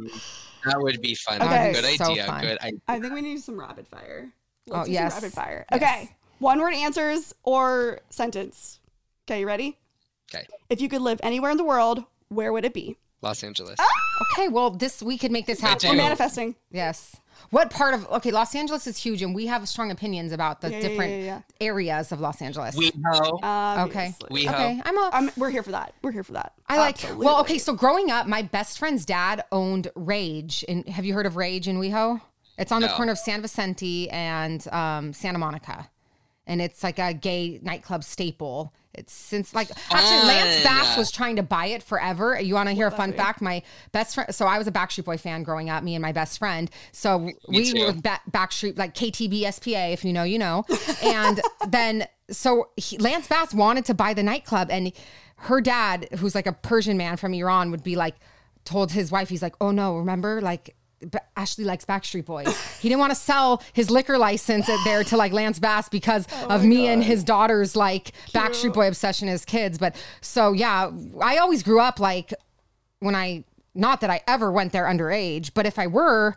C: That would be fun.
A: Okay.
C: Good
B: So
C: idea.
B: fun.
C: Good idea.
A: I think we need some rapid fire.
B: Oh,
A: Let's do some
B: yes.
A: rapid fire.
B: Yes.
A: Okay. One word answers or sentence. Okay, you ready?
C: Okay.
A: If you could live anywhere in the world, where would it be?
C: Los Angeles. Ah!
B: Okay, well this we could make this happen.
A: We're manifesting.
B: Yes. What part of okay, Los Angeles is huge and we have strong opinions about the
A: Yeah, yeah,
B: different
A: yeah, yeah.
B: areas of Los Angeles.
C: WeHo.
B: okay.
C: We
B: okay. I'm a
A: I'm, we're here for that. We're here for that.
B: I like
A: Absolutely.
B: well, okay, so growing up, my best friend's dad owned Rage. And have you heard of Rage in WeHo? It's on the corner of San Vicente and um, Santa Monica. And it's like a gay nightclub staple. It's since like actually Lance Bass was trying to buy it forever. You want to hear a fun fact? My best friend. So I was a Backstreet Boy fan growing up. Me and my best friend. So we
C: too.
B: were ba- Backstreet like KTB SPA. If you know, you know. And then so he, Lance Bass wanted to buy the nightclub, and her dad, who's like a Persian man from Iran, would be like, told his wife, he's like, oh no, remember like. Ashley likes Backstreet Boys. He didn't want to sell his liquor license there to like Lance Bass because of me and his daughter's like Backstreet Boy obsession as kids. But so yeah, I always grew up like when I not that I ever went there underage, but if I were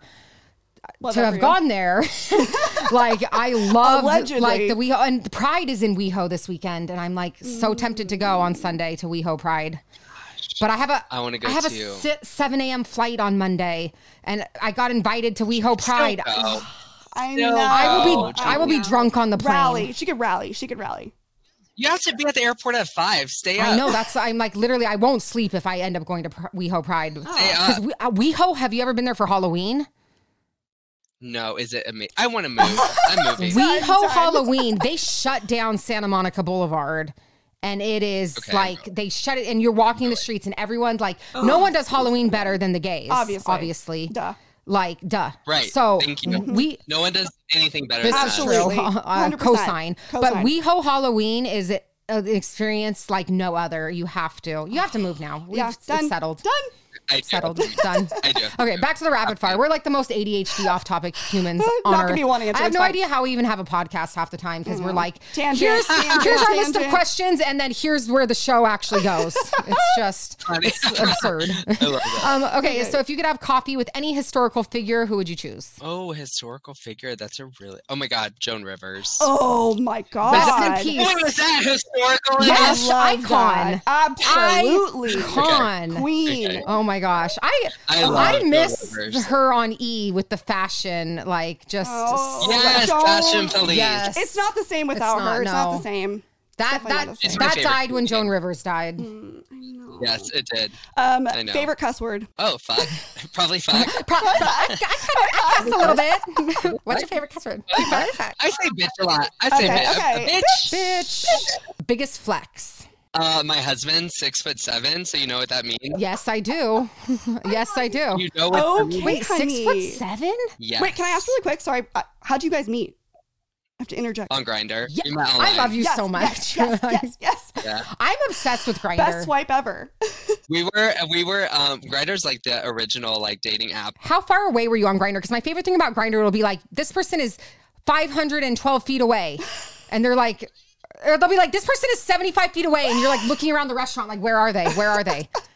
A: Love
B: to have gone there, like I
A: Allegedly.
B: like the WeHo and Pride is in WeHo this weekend, and I'm like so tempted to go on Sunday to WeHo Pride. But I have a
C: I wanna go
B: I have
C: too.
B: a si- 7 a.m. flight on Monday, and I got invited to WeHo Pride.
A: I know.
B: I will be
C: Oh,
B: I will be drunk on the plane.
A: rally. She could rally. She could rally.
C: You have to be at the airport at five. Stay up.
B: I know that's I'm like literally I won't sleep if I end up going to Pr- WeHo Pride.
C: Stay
B: Because
C: up.
B: we, uh, WeHo, have you ever been there for Halloween?
C: No, is it amazing? I want to move. I'm moving.
B: WeHo. Halloween, they shut down Santa Monica Boulevard. And it is
C: Okay.
B: like they shut it, and you're walking the streets, and everyone's like, no one does Halloween better than the gays.
A: Obviously.
B: obviously,
A: Duh.
B: like duh.
C: Right.
B: So
C: Thank you.
B: we
C: No one does anything better
B: this
C: than
B: is.
A: Absolutely.
B: true. Uh,
A: 100%.
B: cosign. But
A: Cosign.
B: WeHo Halloween is an experience like no other. You have to. You have to move now. We've
A: Yeah.
B: it's
A: Done.
B: settled.
A: Done.
C: I do.
B: Settled. Done.
C: I do.
B: Okay, back to the rapid fire. We're like the most ADHD off topic humans on
A: Not gonna
B: earth.
A: be one answer,
B: I have
A: it's
B: no
A: fine.
B: idea how we even have a podcast half the time because we're like,
A: Tangent,
B: here's,
A: tangent,
B: here's our list of
A: tangent.
B: questions, and then here's where the show actually goes. It's just it's absurd.
C: I love that.
B: Um, okay, so if you could have coffee with any historical figure, who would you choose?
C: Oh, historical figure. That's a really. Oh my God, Joan Rivers.
A: Oh my god.
B: Rest in peace.
C: Was that historical?
B: Yes.
A: I love
B: icon.
A: that. Absolutely.
B: Con.
A: Queen.
C: Okay.
B: Oh my gosh, I
C: I
B: I miss her on E with the fashion, like just
A: Oh,
C: Yes,
A: Don't-
C: fashion police.
B: Yes.
A: It's not the same without
B: not,
A: her. It's not the same.
B: that
A: definitely
B: that
C: same.
B: That
C: favorite
B: died when. Joan Rivers died.
C: Yes, it did.
A: Um,
C: I know.
A: favorite cuss word.
C: Oh, fuck. Probably fuck.
B: Pro- I, I kind of I cuss a little bit. What's your favorite cuss word?
C: I say bitch a lot. I say
A: Okay,
C: bitch.
A: okay.
C: bitch.
B: Bitch. Biggest flex.
C: Uh, my husband, six foot seven, so you know what that means.
B: Yes, I do. yes, I do.
C: You know what?
A: Okay,
B: Wait, six foot seven?
C: Yes.
A: Wait, can I ask really quick? Sorry, uh, how'd you guys meet? I have to interject.
C: On Grindr.
B: Yeah, I love you
A: yes,
B: so
A: yes,
B: much.
A: Yes, yes, yes.
C: Yeah.
B: I'm obsessed with Grindr.
A: Best swipe ever.
C: We were we were um Grindr's like the original like dating app.
B: How far away were you on Grindr? Because my favorite thing about Grindr will be like, this person is 512 feet away, and they're like, or they'll be like, this person is 75 feet away, and you're like looking around the restaurant, like, where are they? Where are they?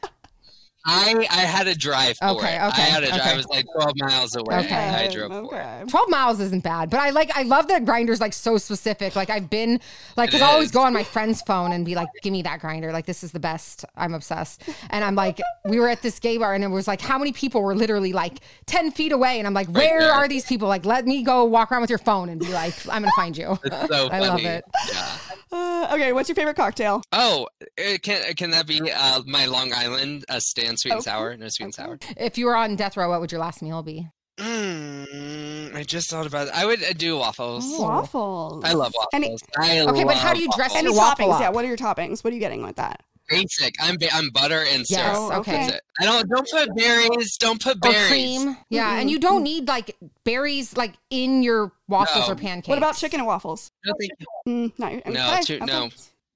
C: I I had a drive for
B: Okay,
C: it.
B: okay,
C: I had a drive.
B: okay.
C: I was like 12 miles away.
B: Okay.
C: and I drove for
A: okay.
B: 12 miles isn't bad, but I like, I love that Grindr's like so specific. Like, I've been, like, because I always go on my friend's phone and be like, give me that Grindr. Like, this is the best. I'm obsessed. And I'm like, we were at this gay bar, and it was like, how many people were literally like 10 feet away? And I'm like, where
C: there.
B: are these people? Like, let me go walk around with your phone and be like, I'm going to find you.
C: It's so
B: I
C: funny.
B: love it.
C: Yeah.
A: Uh, okay, what's your favorite cocktail?
C: Oh, uh, can can that be uh, my Long Island uh, stand sweet and sour? No sweet and sour.
B: If you were on death row, what would your last meal be?
C: Mm, I just thought about it. I would uh, do waffles.
A: Waffles.
C: I love waffles.
A: Any,
C: I
B: Okay, but how do you dress
C: waffles.
A: any
B: your waffle
A: toppings?
B: up?
A: Yeah, what are your toppings? What are you getting with that?
C: basic? I'm ba- I'm butter and syrup.
B: Yes.
A: Oh,
B: okay.
C: That's it. I don't don't put berries. Don't put
B: Or
C: berries.
B: cream. Yeah. And you don't need like berries like in your waffles
C: No.
B: or pancakes.
A: What about chicken and waffles?
C: No, thank you.
A: Mm, not your-
C: No,
A: okay,
C: too,
A: okay.
C: no,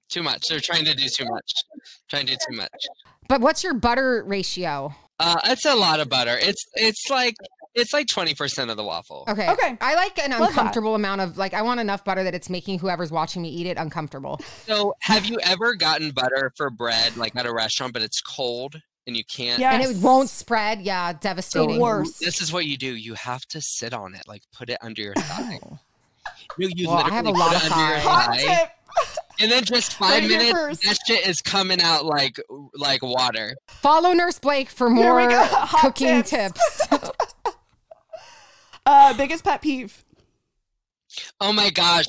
C: too much. They're trying to do too much. Trying to do too much.
B: But what's your butter ratio?
C: Uh, it's a lot of butter. It's it's like it's like twenty percent of the waffle.
B: Okay.
A: Okay.
B: I like an
A: that.
B: uncomfortable amount of like I want enough butter that it's making whoever's watching me eat it uncomfortable.
C: So, have you ever gotten butter for bread like at a restaurant, but it's cold and you can't?
A: Yes.
B: And it won't spread. Yeah,
A: The
B: devastating.
A: worst.
C: This is what you do. You have to sit on it, like put it under your thigh. You, you
B: Well, I have a lot
C: put
B: of
C: it under your
B: thigh.
A: Hot
C: thigh,
A: tip.
C: And then just five
A: Right
C: minutes, that shit is coming out like like water.
B: Follow Nurse Blake for more cooking
A: tips.
B: tips.
A: Uh, biggest pet peeve.
C: Oh my gosh,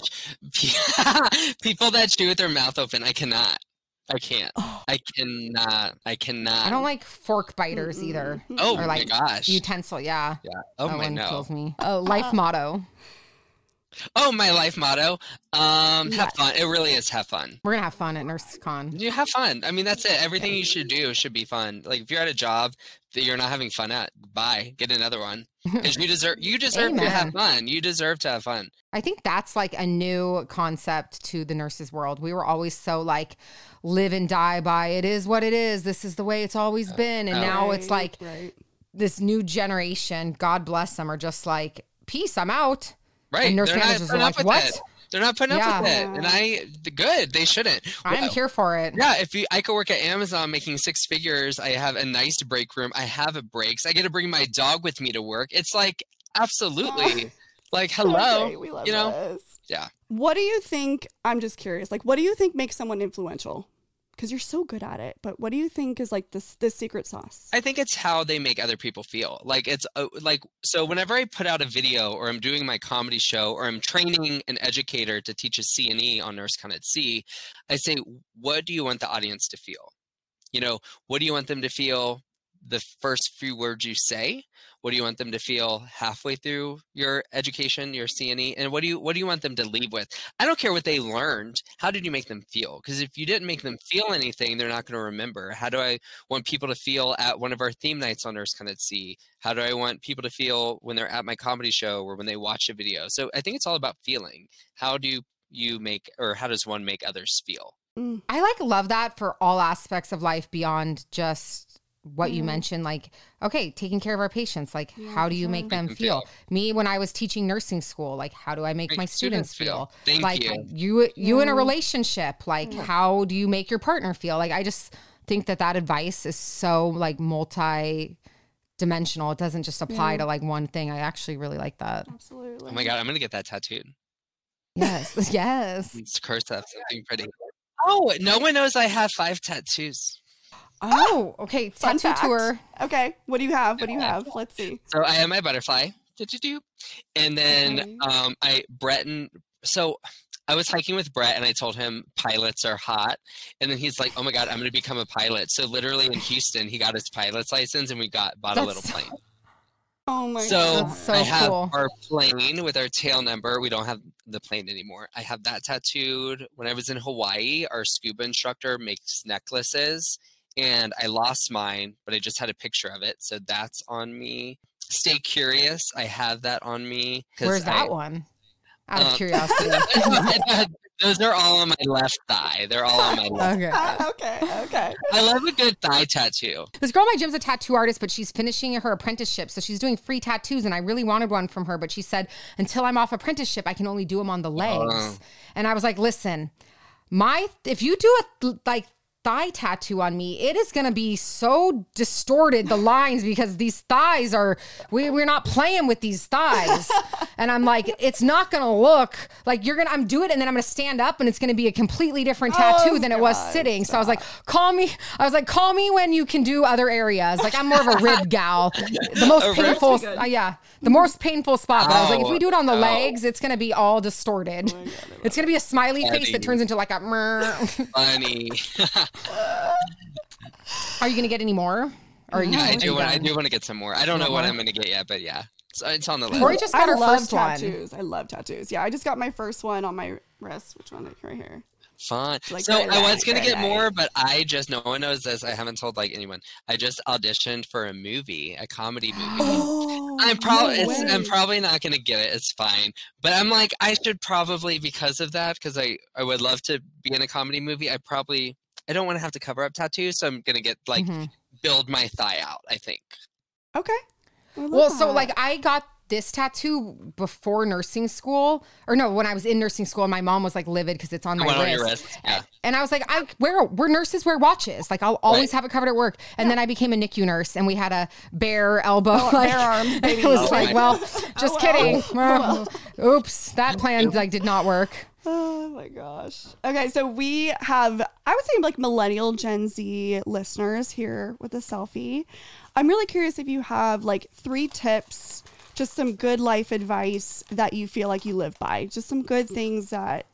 C: people that chew with their mouth open, I cannot. I can't. I cannot. I cannot.
B: I don't like fork biters either.
C: Oh
B: or
C: my
B: like
C: gosh.
B: Utensil, yeah.
C: yeah. Oh
B: that
C: my
B: one
C: no.
B: kills me. A life motto.
C: Oh, my life motto. Um, have fun. It really is have fun.
B: We're gonna have fun at NurseCon.
C: You have fun. I mean, that's it. Everything you should do should be fun. Like if you're at a job that you're not having fun at, bye, get another one. Because you deserve you deserve to have fun. You deserve to have fun.
B: I think that's like a new concept to the nurses world. We were always so like live and die by it is what it is. This is the way it's always been. And now it's like
A: right.
B: this new generation, God bless them, are just like, peace, I'm out.
C: Right.
B: nurse
C: They're not
B: are
C: putting up
B: like,
C: with
B: "What?"
C: it. They're not putting up with
A: Yeah.
C: it. And I good. They shouldn't.
B: I'm
C: Well,
B: here for it.
C: Yeah, if you, I could work at Amazon making six figures, I have a nice break room. I have a breaks. I get to bring my dog with me to work. It's like absolutely ah, like hello.
A: Okay, we love
C: you know?
A: this.
C: Yeah.
A: What do you think? I'm just curious. Like, what do you think makes someone influential? Because you're so good at it. But what do you think is like this this secret sauce?
C: I think it's how they make other people feel. Like it's uh, like so whenever I put out a video or I'm doing my comedy show or I'm training an educator to teach a CNE on NurseCon at Sea, I say, what do you want the audience to feel? You know, what do you want them to feel the first few words you say? What do you want them to feel halfway through your education, your CNE? And what do you what do you want them to leave with? I don't care what they learned. How did you make them feel? Because if you didn't make them feel anything, they're not going to remember. How do I want people to feel at one of our theme nights on NurseCon at Sea? How do I want people to feel when they're at my comedy show or when they watch a video? So I think it's all about feeling. How do you make or how does one make others feel? Mm.
B: I like love that for all aspects of life beyond just what you
A: Mhm.
B: mentioned like okay taking care of our patients like
A: Yeah,
B: how do you
A: for
B: make them
C: them
B: feel
C: feel.
B: me when i was teaching nursing school like how do i make
C: Make
B: my students, feel,
C: Thank
B: like
C: you.
B: you you in a relationship like how do you make your partner feel like i just think that that advice is so like multi dimensional it doesn't just apply
A: Yeah.
B: to like one thing i actually really like that
A: Absolutely.
C: Oh my god, I'm gonna get that tattooed.
B: yes yes
C: It's curse that something pretty. Oh, no one knows I have five tattoos.
B: Oh okay
A: Fun
B: tattoo
A: fact.
B: tour
A: Okay. What do you have? What do you have? Let's see.
C: So I have my butterfly. Do-do-do. And then
A: Okay.
C: um, I Breton. So I was hiking with Brett, and I told him pilots are hot. And then he's like, "Oh my god, I'm going to become a pilot." So literally in Houston, he got his pilot's license, and we got bought a
B: That's
C: little
B: so-
C: plane.
A: Oh my
C: So,
A: god.
B: So
C: I have
B: cool.
C: our plane with our tail number. We don't have the plane anymore. I have that tattooed. When I was in Hawaii, our scuba instructor makes necklaces, and I lost mine, but I just had a picture of it, so that's on me. Stay curious. I have that on me.
B: where's that
C: I-
B: one out of
C: Um,
B: curiosity
C: Those are all on my left thigh. They're all on my left.
B: okay
A: Ah, okay. Okay.
C: I love a good thigh tattoo.
B: This girl at my gym's a tattoo artist, but she's finishing her apprenticeship. So she's doing free tattoos. And I really wanted one from her, but she said, until I'm off apprenticeship, I can only do them on the legs.
C: Oh.
B: And I was like, listen, my, if you do a like thigh tattoo on me, it is going to be so distorted, the lines, because these thighs are, we, we're not playing with these thighs. and I'm like, it's not going to look like you're going to, I'm doing it and then I'm going to stand up and it's going to be a completely different tattoo
A: Oh,
B: than it was
A: God,
B: sitting. So I was like, call me. I was like, call me when you can do other areas. Like I'm more of a rib gal. The most painful, uh, yeah, the most painful spot. But I was like, if we do it on the legs, it's gonna be all distorted. it's gonna be a smiley face that turns into like a.
C: Funny.
B: Are you gonna get any more? Or are you?
C: I do want. I do want to get some more. I don't know
B: want
C: what? I'm going to get yet, but yeah, it's, it's on the list.
B: Tori just got
A: I
B: her
A: love
B: first one.
A: tattoos. I love tattoos. Yeah, I just got my first one on my wrist. Which one? Right here.
C: Fun.
A: Like
C: so
A: right
C: I was
A: back,
C: gonna
A: right
C: get more, but I just no one knows this. I haven't told like anyone. I just auditioned for a movie, a comedy movie.
A: Oh,
C: I'm probably
A: no
C: I'm probably not gonna get it. It's fine. But I'm like I should probably because of that because I I would love to be in a comedy movie. I probably I don't want to have to cover up tattoos, so I'm gonna get like
B: Mhm.
C: build my thigh out. I think.
A: Okay. I love
B: Well, so like I got this tattoo before nursing school, or no, when I was in nursing school, and my mom was like livid because it's on
C: The
B: my
C: one on
B: wrist.
C: your wrist. Yeah.
B: And I was like, I wear we're nurses wear watches. Like I'll always
C: Right.
B: have it covered at work. And then I became a NICU nurse, and we had a bare elbow,
A: Oh,
B: like,
A: bare arms, baby.
B: It was
C: Oh
B: like, well, just
A: well.
B: kidding.
A: Oh,
B: Oops, that plan like did not work.
A: Oh my gosh. Okay, so we have, I would say, like millennial Gen Z listeners here with a Cellfie. I'm really curious if you have like three tips, just some good life advice that you feel like you live by, just some good things that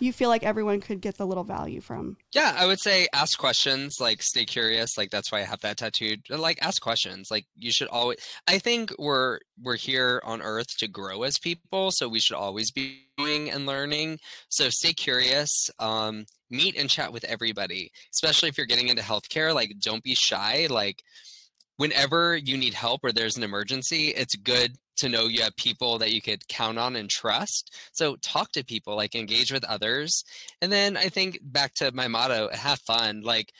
A: you feel like everyone could get the little value from.
C: Yeah, I would say ask questions, like stay curious. Like that's why I have that tattooed. Like ask questions. Like you should always I think we're we're here on earth to grow as people, so we should always be doing and learning. So stay curious. Um meet and chat with everybody, especially if you're getting into healthcare. Like don't be shy. Like whenever you need help or there's an emergency, it's good to know you have people that you could count on and trust. So talk to people, like engage with others. And then I think back to my motto, have fun. Like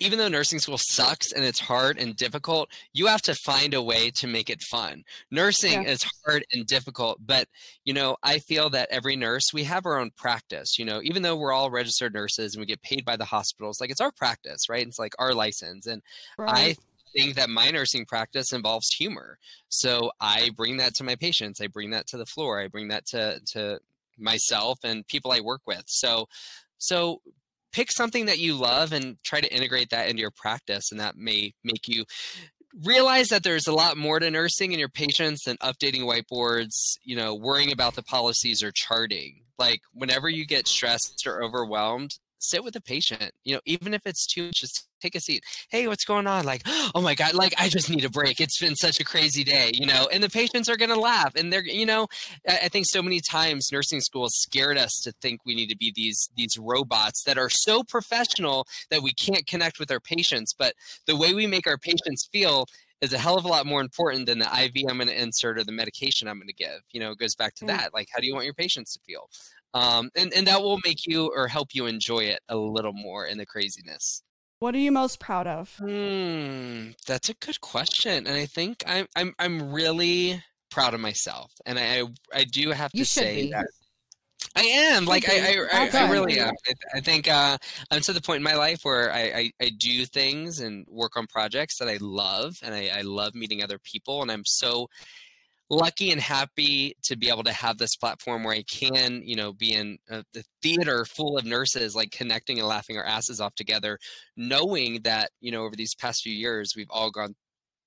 C: even though nursing school sucks and it's hard and difficult, you have to find a way to make it fun. Nursing
A: Yeah.
C: is hard and difficult, but you know, I feel that every nurse, we have our own practice, you know, even though we're all registered nurses and we get paid by the hospitals, like it's our practice, right? It's like our license. And I think that my nursing practice involves humor. So I bring that to my patients. I bring that to the floor. I bring that to to myself and people I work with. So so pick something that you love and try to integrate that into your practice and that may make you realize that there's a lot more to nursing and your patients than updating whiteboards, you know, worrying about the policies or charting. Like whenever you get stressed or overwhelmed, sit with the patient. You know, even if it's too much, just take a seat. Hey, what's going on? Like, oh my God, like I just need a break. It's been such a crazy day, you know, and the patients are gonna laugh. And they're, you know, I think so many times nursing schools scared us to think we need to be these these robots that are so professional that we can't connect with our patients. But the way we make our patients feel is a hell of a lot more important than the IV I'm going to insert or the medication I'm going to give. You know, it goes back to that. Like, how do you want your patients to feel? Um, and, and that will make you or help you enjoy it a little more in the craziness.
A: What are you most proud of?
C: Hmm, that's a good question, and I think I'm I'm I'm really proud of myself, and I I, I do have to
B: You
C: say
B: be.
C: that I am like I I, I, I really am. I, I think uh, I'm to the point in my life where I, I I do things and work on projects that I love, and I, I love meeting other people, and I'm so lucky and happy to be able to have this platform where I can, you know, be in uh, the theater full of nurses, like connecting and laughing our asses off together, knowing that, you know, over these past few years, we've all gone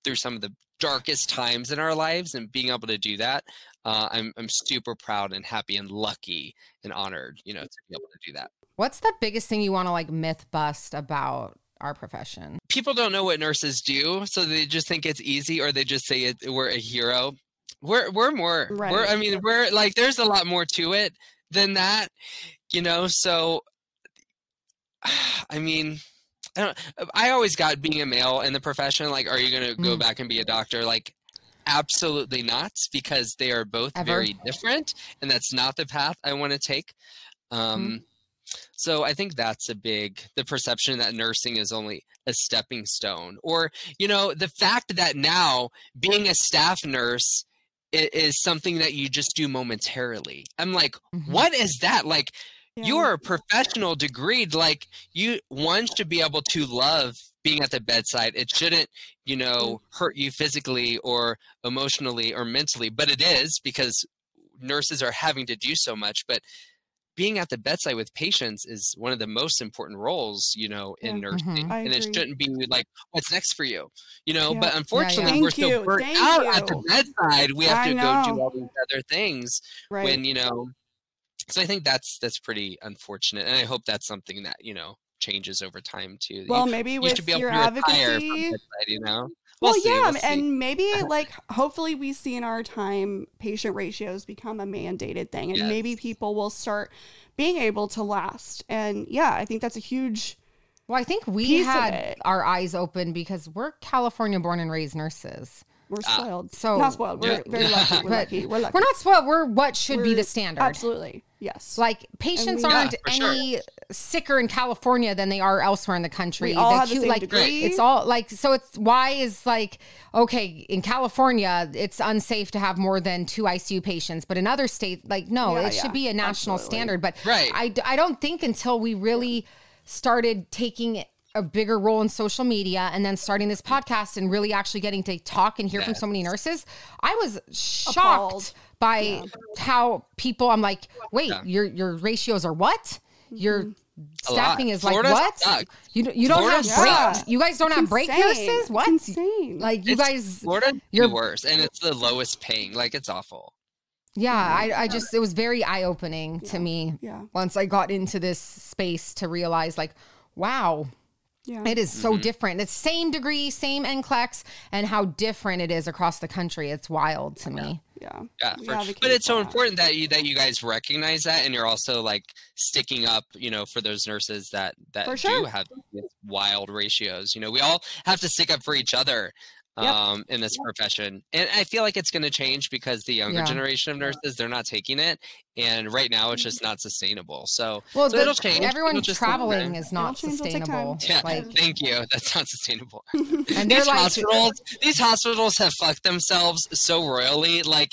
C: through some of the darkest times in our lives and being able to do that. Uh, I'm, I'm super proud and happy and lucky and honored, you know, to be able to do that.
B: What's the biggest thing you want to like myth bust about our profession?
C: people don't know what nurses do, so they just think it's easy, or they just say it, we're a hero. We're we're more. We're I mean we're like there's a lot more to it than that, you know. So, I mean, I don't. I always got being a male in the profession. Like, are you gonna go
B: Mm.
C: back and be a doctor? Like. Absolutely not, because they are both
B: Ever.
C: very different, and that's not the path I want to take. Um, so I think that's a big the perception that nursing is only a stepping stone, or you know the fact that now being a staff nurse is something that you just do momentarily. I'm like,
B: Mhm.
C: what is that? Like
A: Yeah.
C: you're a professional degreed. Like you, one should be able to love being at the bedside. It shouldn't, you know, hurt you physically or emotionally or mentally, but it is because nurses are having to do so much. But being at the bedside with patients is one of the most important roles, you know, in
A: Yeah.
C: nursing.
B: Mhm.
A: I
C: and it shouldn't be like, what's next for you? You know,
A: Yeah.
C: but
B: yeah.
C: unfortunately, we're
A: Thank
C: so
A: you,
C: burnt
A: thank
C: out at the bedside. We have
A: I
C: to go do all these other things
A: right.
C: when you know so i think that's that's pretty unfortunate and i hope that's something that you know changes over time too
A: well,
C: you,
A: maybe
C: you
A: with
C: should be able
A: your
C: to retire from
A: advocacy.
C: bedside, you know
A: Well,
C: We'll see,
A: yeah,
C: we'll see.
A: and maybe like hopefully we see in our time patient ratios become a mandated thing, and maybe people will start being able to last. And yeah, I think that's a huge.
B: Well, I think we
A: Piece
B: had our eyes open because we're California born and raised nurses.
A: We're
C: Ah,
A: spoiled.
B: so-
A: not spoiled. We're
C: Yeah.
A: very lucky. We're lucky. We're lucky.
B: We're not spoiled. We're what should be
A: We're-
B: the standard.
A: Absolutely. Yes.
B: Like patients
A: we-
B: aren't
C: for sure.
B: any sicker in California than they are elsewhere in the country.
A: We all
B: The
A: have the same
B: like
A: degree.
B: it's all like so. It's why is like okay in California it's unsafe to have more than two ICU patients, but in other states like no,
A: Yeah,
B: it should be a national
A: absolutely.
B: standard. But
C: Right.
B: I d- I don't think until we really started taking a bigger role in social media and then starting this podcast and really actually getting to talk and hear from so many nurses, I was shocked
A: Appalled.
B: by
A: Yeah.
B: how people I'm like, wait,
C: Yeah.
B: your your ratios are what? Your
A: Mm-hmm.
C: A lot.
B: staffing is
C: Florida
B: like what?
C: sucks.
B: You you don't
C: Florida
B: have
A: sucks.
B: break. You guys don't
A: It's
B: have break
A: insane.
B: nurses? What?
A: It's insane.
B: Like you
C: It's-
B: guys
C: florida
B: you're-
C: you're worse and it's the lowest paying like it's awful
B: Yeah, I, I just it was very eye opening to me
A: Yeah.
B: once I got into this space to realize like, wow,
A: Yeah.
B: it is so mm-hmm. different. It's same degree, same NCLEX, and how different it is across the country. It's wild to me.
A: yeah.
C: Yeah,
A: We
C: for-
A: advocate
C: but it's so
A: that.
C: important that you that you guys recognize that, and you're also like sticking up, you know, for those nurses that that
A: For
C: do have wild ratios. You know, we all have to stick up for each other
A: Yep.
C: um, in this profession, and I feel like it's going to change because the younger
B: Yeah.
C: generation of nurses they're not taking it, and right now it's just not sustainable. So,
B: Well,
C: so
B: the-
C: it'll change.
B: everyone
C: It'll
B: traveling is not
A: it'll
B: sustainable.
C: Yeah,
B: Like,
C: thank you. That's not sustainable.
B: and
C: these
B: like,
C: hospitals, these hospitals have fucked themselves so royally. Like,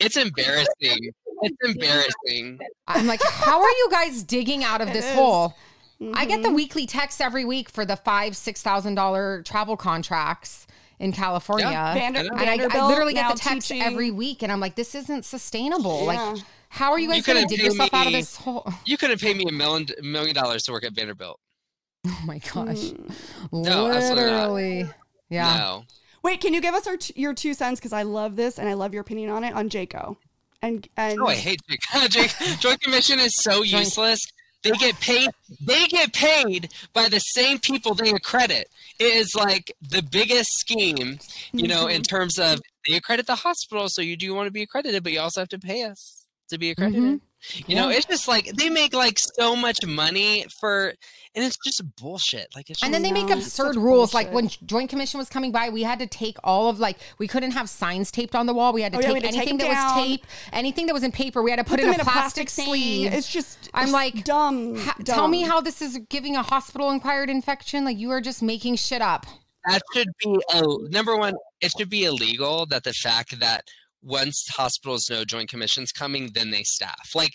C: it's embarrassing. It's embarrassing.
B: I'm like, how are you guys digging out of
A: It
B: this
A: is.
B: hole? I get the
A: Mhm.
B: weekly text every week for the five, six thousand dollar travel contracts in California.
A: Vander-
C: And
B: and I, I literally get the text
A: teaching-
B: every week, and I'm like, this isn't sustainable.
A: Yeah.
B: Like, how are you
C: You
B: guys going to dig
C: pay
B: yourself out of this hole?
C: You couldn't pay me a million million dollars to work at Vanderbilt.
B: Oh my gosh,
A: Mm.
C: No, absolutely not.
B: literally, yeah.
C: No.
A: Wait, can you give us our t- your two cents? Because I love this and I love your opinion on it on JCAHO. And and
C: Oh, I hate Jake. Jake. Joint commission is so useless. They get paid. They get paid by the same people they accredit. It is like the biggest scheme, you know, in terms of they accredit the hospital, so you do want to be accredited, but you also have to pay us to be accredited.
B: Mhm.
C: You know, it's just like they make like so much money for, and it's just bullshit. Like it's
B: And then they make absurd rules. Like when Joint Commission was coming by, we had to take all of like we couldn't have signs taped on the wall. We had to
A: Oh,
B: take
A: we had to take
B: anything
A: them
B: that was tape, anything that was in paper. We had to put,
A: put
B: it
A: them
B: in a plastic,
A: thing.
B: sleeve.
A: It's just
B: I'm
A: it's
B: like,
A: dumb,
B: Ha-
A: dumb.
B: Tell me how this is giving a hospital acquired infection. Like you are just making shit up.
C: that should be a number one. It should be illegal that the fact that once hospitals know Joint Commission's coming, then they staff like.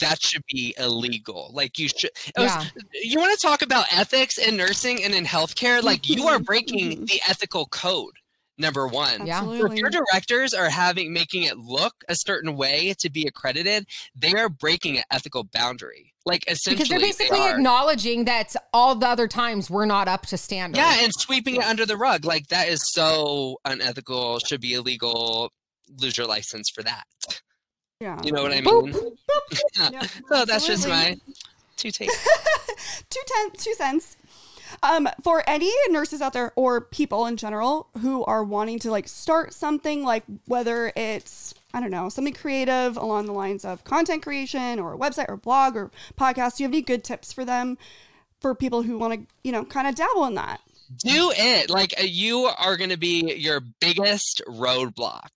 C: That should be illegal. Like you should. it was-
B: Yeah.
C: you want to talk about ethics in nursing and in healthcare? Like you are breaking
A: Mhm.
C: the ethical code. Number one.
B: Yeah.
C: If your directors are having making it look a certain way to be accredited, they are breaking an ethical boundary. Like essentially,
B: Because they're basically
C: are.
B: acknowledging that all the other times we're not up to standard.
C: Yeah, and sweeping it under the rug. Like that is so unethical, should be illegal. Lose your license for that.
A: yeah.
C: You know what I
B: Boop.
C: mean?
A: Yeah,
C: So that's just my two takes.
A: two ten, two cents. Um, for any nurses out there or people in general who are wanting to like start something, like whether it's I don't know something creative along the lines of content creation or a website or blog or podcast, do you have any good tips for them for people who want to you know kind of dabble in that?
C: Do it. Like uh, you are going to be your biggest roadblock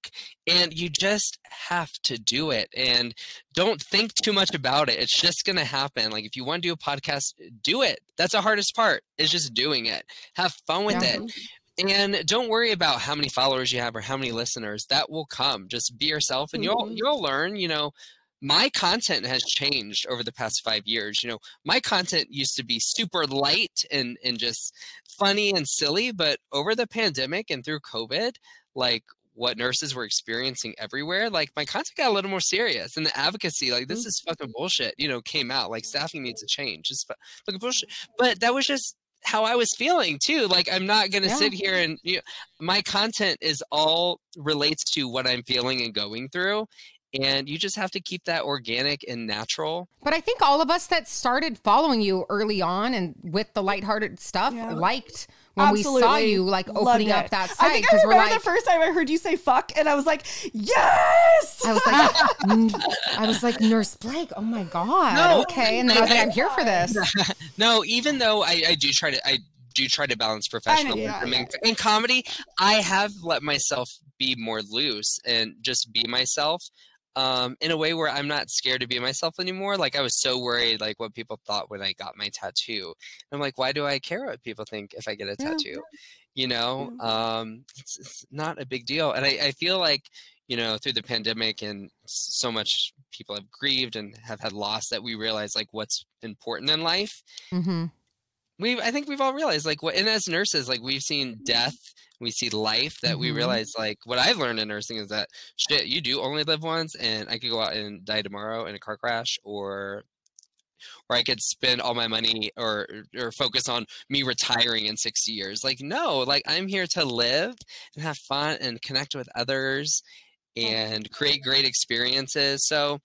C: and you just have to do it and don't think too much about it. It's just going to happen. Like if you want to do a podcast do it. That's the hardest part is just doing it. Have fun with
B: Yeah.
C: it and don't worry about how many followers you have or how many listeners. That will come. Just be yourself and you'll
A: Mhm.
C: you'll learn you know my content has changed over the past five years you know my content used to be super light and and just funny and silly but over the pandemic and through covid like what nurses were experiencing everywhere like my content got a little more serious and the advocacy like this mm. is fucking bullshit you know came out like staffing needs to change it's fu- fucking bullshit but that was just how I was feeling too. Like I'm not gonna
B: Yeah.
C: sit here and you know, my content is all relates to what I'm feeling and going through, and you just have to keep that organic and natural.
B: But I think all of us that started following you early on and with the lighthearted stuff
A: Yeah.
B: liked when we saw you like opening up that
A: I think I
B: because we're
A: remember
B: like
A: the first time I heard you say "fuck" and I was like, "Yes!"
B: I was like, I was like, Nurse Blake, oh my God.
C: No.
B: okay. And then I was like, I'm here for this.
C: no, even though I, I do try to I do try to balance professionalism
A: yeah, yeah.
C: and in comedy, I have let myself be more loose and just be myself. Um, in a way where I'm not scared to be myself anymore. Like I was so worried, like what people thought when I got my tattoo. I'm like, why do I care what people think if I get a tattoo? You know, um, it's, it's not a big deal. And I, I feel like, you know, through the pandemic and so much people have grieved and have had loss that we realize like what's important in life
B: hmm
C: we i think we've all realized like what and as nurses like we've seen death we see life that we
B: Mhm.
C: realize like what i've learned in nursing is that shit you do only live once and i could go out and die tomorrow in a car crash or or i could spend all my money or or focus on me retiring in 60 years like no like i'm here to live and have fun and connect with others and create great experiences. So,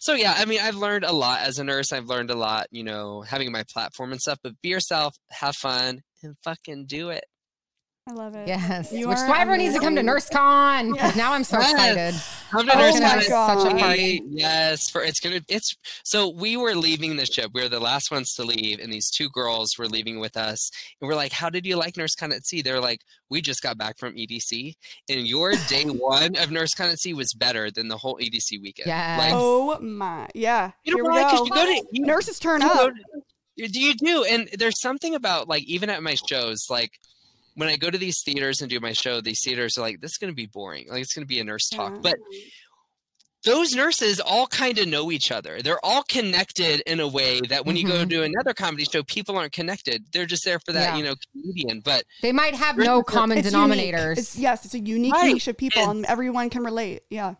C: so yeah, I mean, I've learned a lot as a nurse. I've learned a lot, you know, having my platform and stuff. But be yourself, have fun, and fucking do it.
A: I love it.
B: Yes.
A: You
B: Which is why everyone needs to come to
A: amazing.
B: NurseCon. Because now I'm so
C: Yes.
B: excited.
C: Come to
A: Oh
C: Nurse
A: my
B: Such a party.
C: Yes, for it's gonna it's so we were leaving the ship. We were the last ones to leave, and these two girls were leaving with us. And we're like, "How did you like NurseCon at Sea?" They're like, "We just got back from EDC, and your day one of NurseCon at Sea was better than the whole EDC weekend."
B: Yeah.
C: Like,
A: Oh my. Yeah.
C: you know
A: Here
C: why? Because you go to you,
A: Nurses turn
C: you
A: up.
C: do you do? And there's something about like even at my shows, like when I go to these theaters and do my show, these theaters are like, "This is gonna be boring. Like it's gonna be a nurse talk,"
A: Yeah.
C: but those nurses all kind of know each other. They're all connected in a way that when you go
B: mm-hmm.
C: to another comedy show, people aren't connected. They're just there for that,
B: Yeah.
C: you know, comedian. But
B: They might have no common
A: It's
B: denominators.
A: It's, yes, it's a unique
C: Right.
A: niche of people, and
C: And-
A: everyone can relate. Yeah.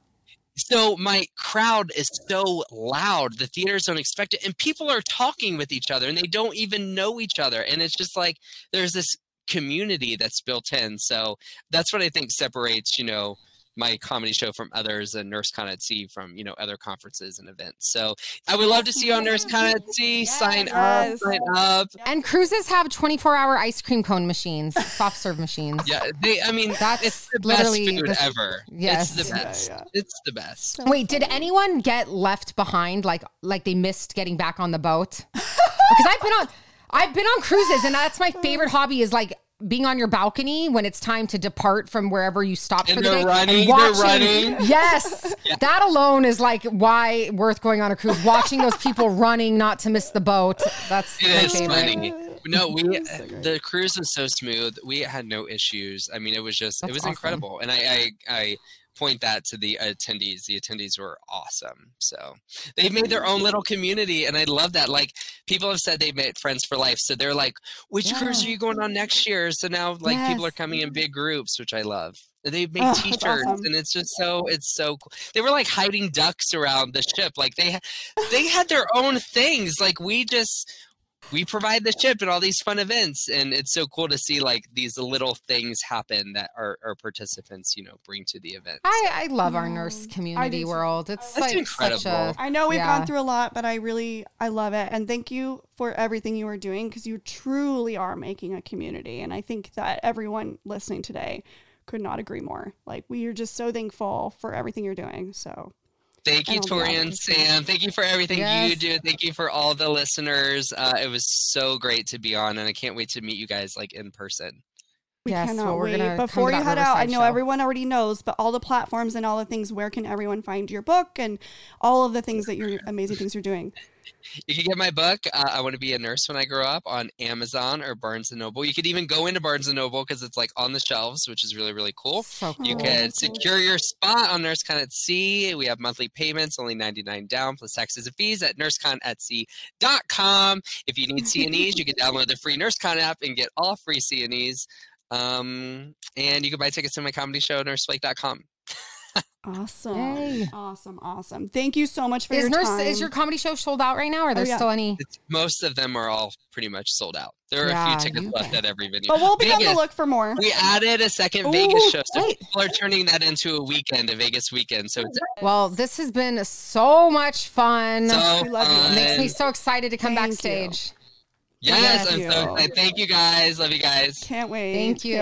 C: so my crowd is so loud. The theaters don't expect it. And people are talking with each other and they don't even know each other. And it's just like there's this community that's built in. So that's what I think separates, you know, my comedy show from others and NurseCon at Sea from, you know, other conferences and events. So I would love to see you on NurseCon at Sea. Sign up, sign up.
B: and cruises have 24 hour ice cream cone machines, soft serve machines.
C: Yeah, they. I mean,
B: That's
C: it's the
B: literally
C: best food
B: the-
C: ever.
B: Yes.
C: it's the best.
A: yeah.
C: It's the best.
A: So
B: Wait, did anyone get left behind? Like, like they missed getting back on the boat? Because I've been on, I've been on cruises, and that's my favorite hobby. Is like being on your balcony when it's time to depart from wherever you stopped
C: And
B: for the day.
C: running,
B: and watching,
C: running.
B: Yes, that alone is like why worth going on a cruise. Watching those people running, not to miss the boat. That's
C: It
B: my
C: is
B: favorite.
C: funny. No, we
A: so
C: the cruise was so smooth. We had no issues. I mean, it was just
B: That's
C: it was
B: awesome.
C: incredible, and I, I I point that to the attendees. The attendees were awesome. So they've made their own little community, and I love that. Like people have said they've made friends for life. So they're like, which cruise are you going on next year? So now like people are coming in big groups, which I love. They've made
A: Oh,
C: T-shirts,
A: awesome.
C: and it's just so it's so cool. They were like hiding ducks around the ship. Like they they had their own things. Like we just we provide the ship and all these fun events and it's so cool to see like these little things happen that our, our participants you know bring to the event
B: I, I love our nurse
A: mm,
B: community world. It's
C: That's
B: like such a
C: incredible.
A: I know we've
B: Yeah.
A: gone through a lot, but I really I love it, and thank you for everything you are doing because you truly are making a community, and I think that everyone listening today could not agree more. Like we are just so thankful for everything you're doing. So
C: thank you
A: and all the
C: tori and sam thank you for everything you do thank you for all the listeners uh, it was so great to be on and i can't wait to meet you guys like in person
A: we
B: Yes,
A: cannot
B: well, we're
A: wait.
B: gonna come
A: Before
B: to
A: you head out, I know
B: show.
A: everyone already knows, but all the platforms and all the things. Where can everyone find your book and all of the things that you're amazing things you're doing?
C: You can get my book uh, i want to be a nurse when i grow up on amazon or barnes and noble you could even go into barnes and noble because it's like on the shelves which is really really cool
B: so cool.
C: You can secure your spot on NurseCon at Sea. We have monthly payments, only 99 down, plus taxes and fees at nurseconatsea.com. If you need CNEs, you can download the free NurseCon app and get all free CNEs. Um, and you can buy tickets to my comedy show, nurseblake.com.
A: Awesome,
B: Yay.
A: awesome, awesome. Thank you so much for
B: Is
A: your
B: nurse
A: time.
B: is your comedy show sold out right now? Or are oh, there
A: yeah.
B: still any?
C: It's, most of them are all pretty much sold out. There are a few tickets
B: you
C: left
B: can-
C: at every venue.
A: but we'll be on the look for more.
C: We added a second
A: Ooh,
C: Vegas show, so
B: wait.
C: people are turning that into a weekend, a Vegas weekend. So it's
B: Well, this has been so much fun.
C: so
A: We love you.
B: It makes me so excited to come
A: Thank
B: backstage.
C: Yes,
A: Thank
C: I'm
A: you.
C: so excited. Thank you guys. Love you guys.
A: Can't wait.
B: Thank you.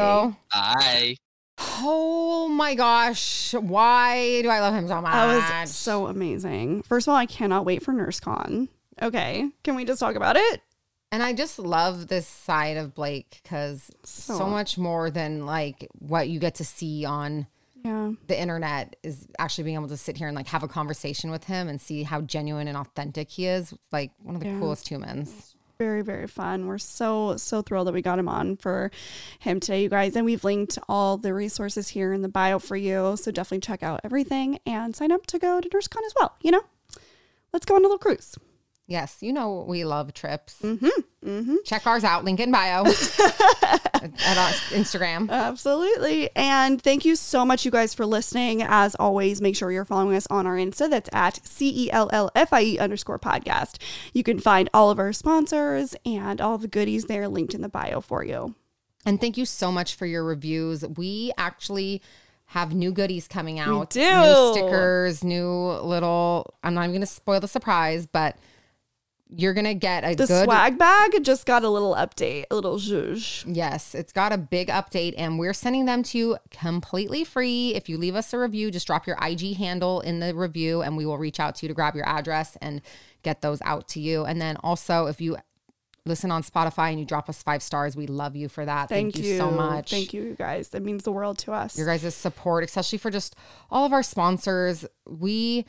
C: Bye.
B: Oh my gosh. Why do I love him so much?
A: That was so amazing. First of all, I cannot wait for NurseCon. Okay, can we just talk about it?
B: and I just love this side of Blake because so,
A: So-
B: much more than like what you get to see on
A: Yeah.
B: the internet is actually being able to sit here and like have a conversation with him and see how genuine and authentic he is. Like one of the
A: Yeah.
B: coolest humans.
A: Very, very fun. We're so, so thrilled that we got him on for him today, you guys. And we've linked all the resources here in the bio for you. So definitely check out everything and sign up to go to NurseCon as well. You know, let's go on a little cruise.
B: Yes, you know we love trips.
A: Mm-hmm. Mm-hmm.
B: Check ours out, link in bio at uh, our Instagram.
A: Absolutely. And thank you so much, you guys, for listening. As always, make sure you're following us on our Insta. That's at C E L L F I E underscore podcast. You can find all of our sponsors and all the goodies there linked in the bio for you.
B: And thank you so much for your reviews. We actually have new goodies coming out.
A: do.
B: New stickers, new little, I'm not even going to spoil the surprise, but you're to get a
A: The
B: good
A: swag bag just got a little update, a little zhuzh.
B: Yes, it's got a big update and we're sending them to you completely free. If you leave us a review, just drop your IG handle in the review and we will reach out to you to grab your address and get those out to you. And then also, if you listen on Spotify and you drop us five stars, we love you for that.
A: Thank, you.
B: so much.
A: Thank you, you guys. That means the world to us.
B: Your guys' support, especially for just all of our sponsors. We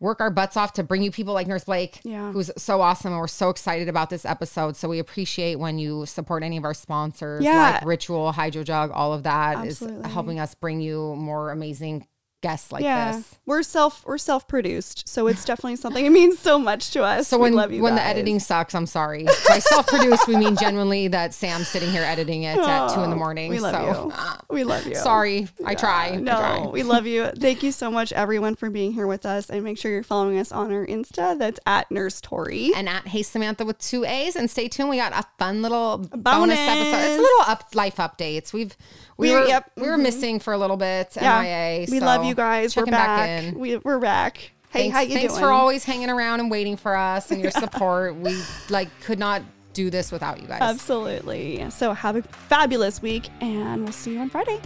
B: work our butts off to bring you people like Nurse Blake,
A: Yeah.
B: who's so awesome. And we're so excited about this episode. So we appreciate when you support any of our sponsors,
A: Yeah.
B: like Ritual, HydroJug, all of that is
A: Absolutely.
B: helping us bring you more amazing guests like
A: yeah,
B: this.
A: we're self we're self produced, so it's definitely something. It means so much to us.
B: So
A: We
B: when
A: love you
B: when the editing sucks, I'm sorry. By self-produced, we mean genuinely that Sam's sitting here editing it at two in the morning.
A: we love
B: so
A: you, uh, we love you.
B: sorry, I try. I
A: No,
B: try.
A: we love you. Thank you so much, everyone, for being here with us. And make sure you're following us on our Insta. That's at Nurse Tori.
B: and at Hey Samantha with two A's. And stay tuned. We got a fun little bonus,
A: bonus.
B: episode. It's a little up life updates. We've we
A: We-
B: were
A: yep,
B: we were mm-hmm. missing for a little bit.
A: Yeah,
B: MIA.
A: we
B: so
A: love you guys. We're back.
B: in.
A: We, we're back. Hey,
B: thanks,
A: how you
B: thanks
A: doing?
B: for always hanging around and waiting for us and your support. we like could not do this without you guys.
A: Absolutely. So have a fabulous week, and we'll see you on Friday.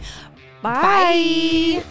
A: Bye.
B: Bye.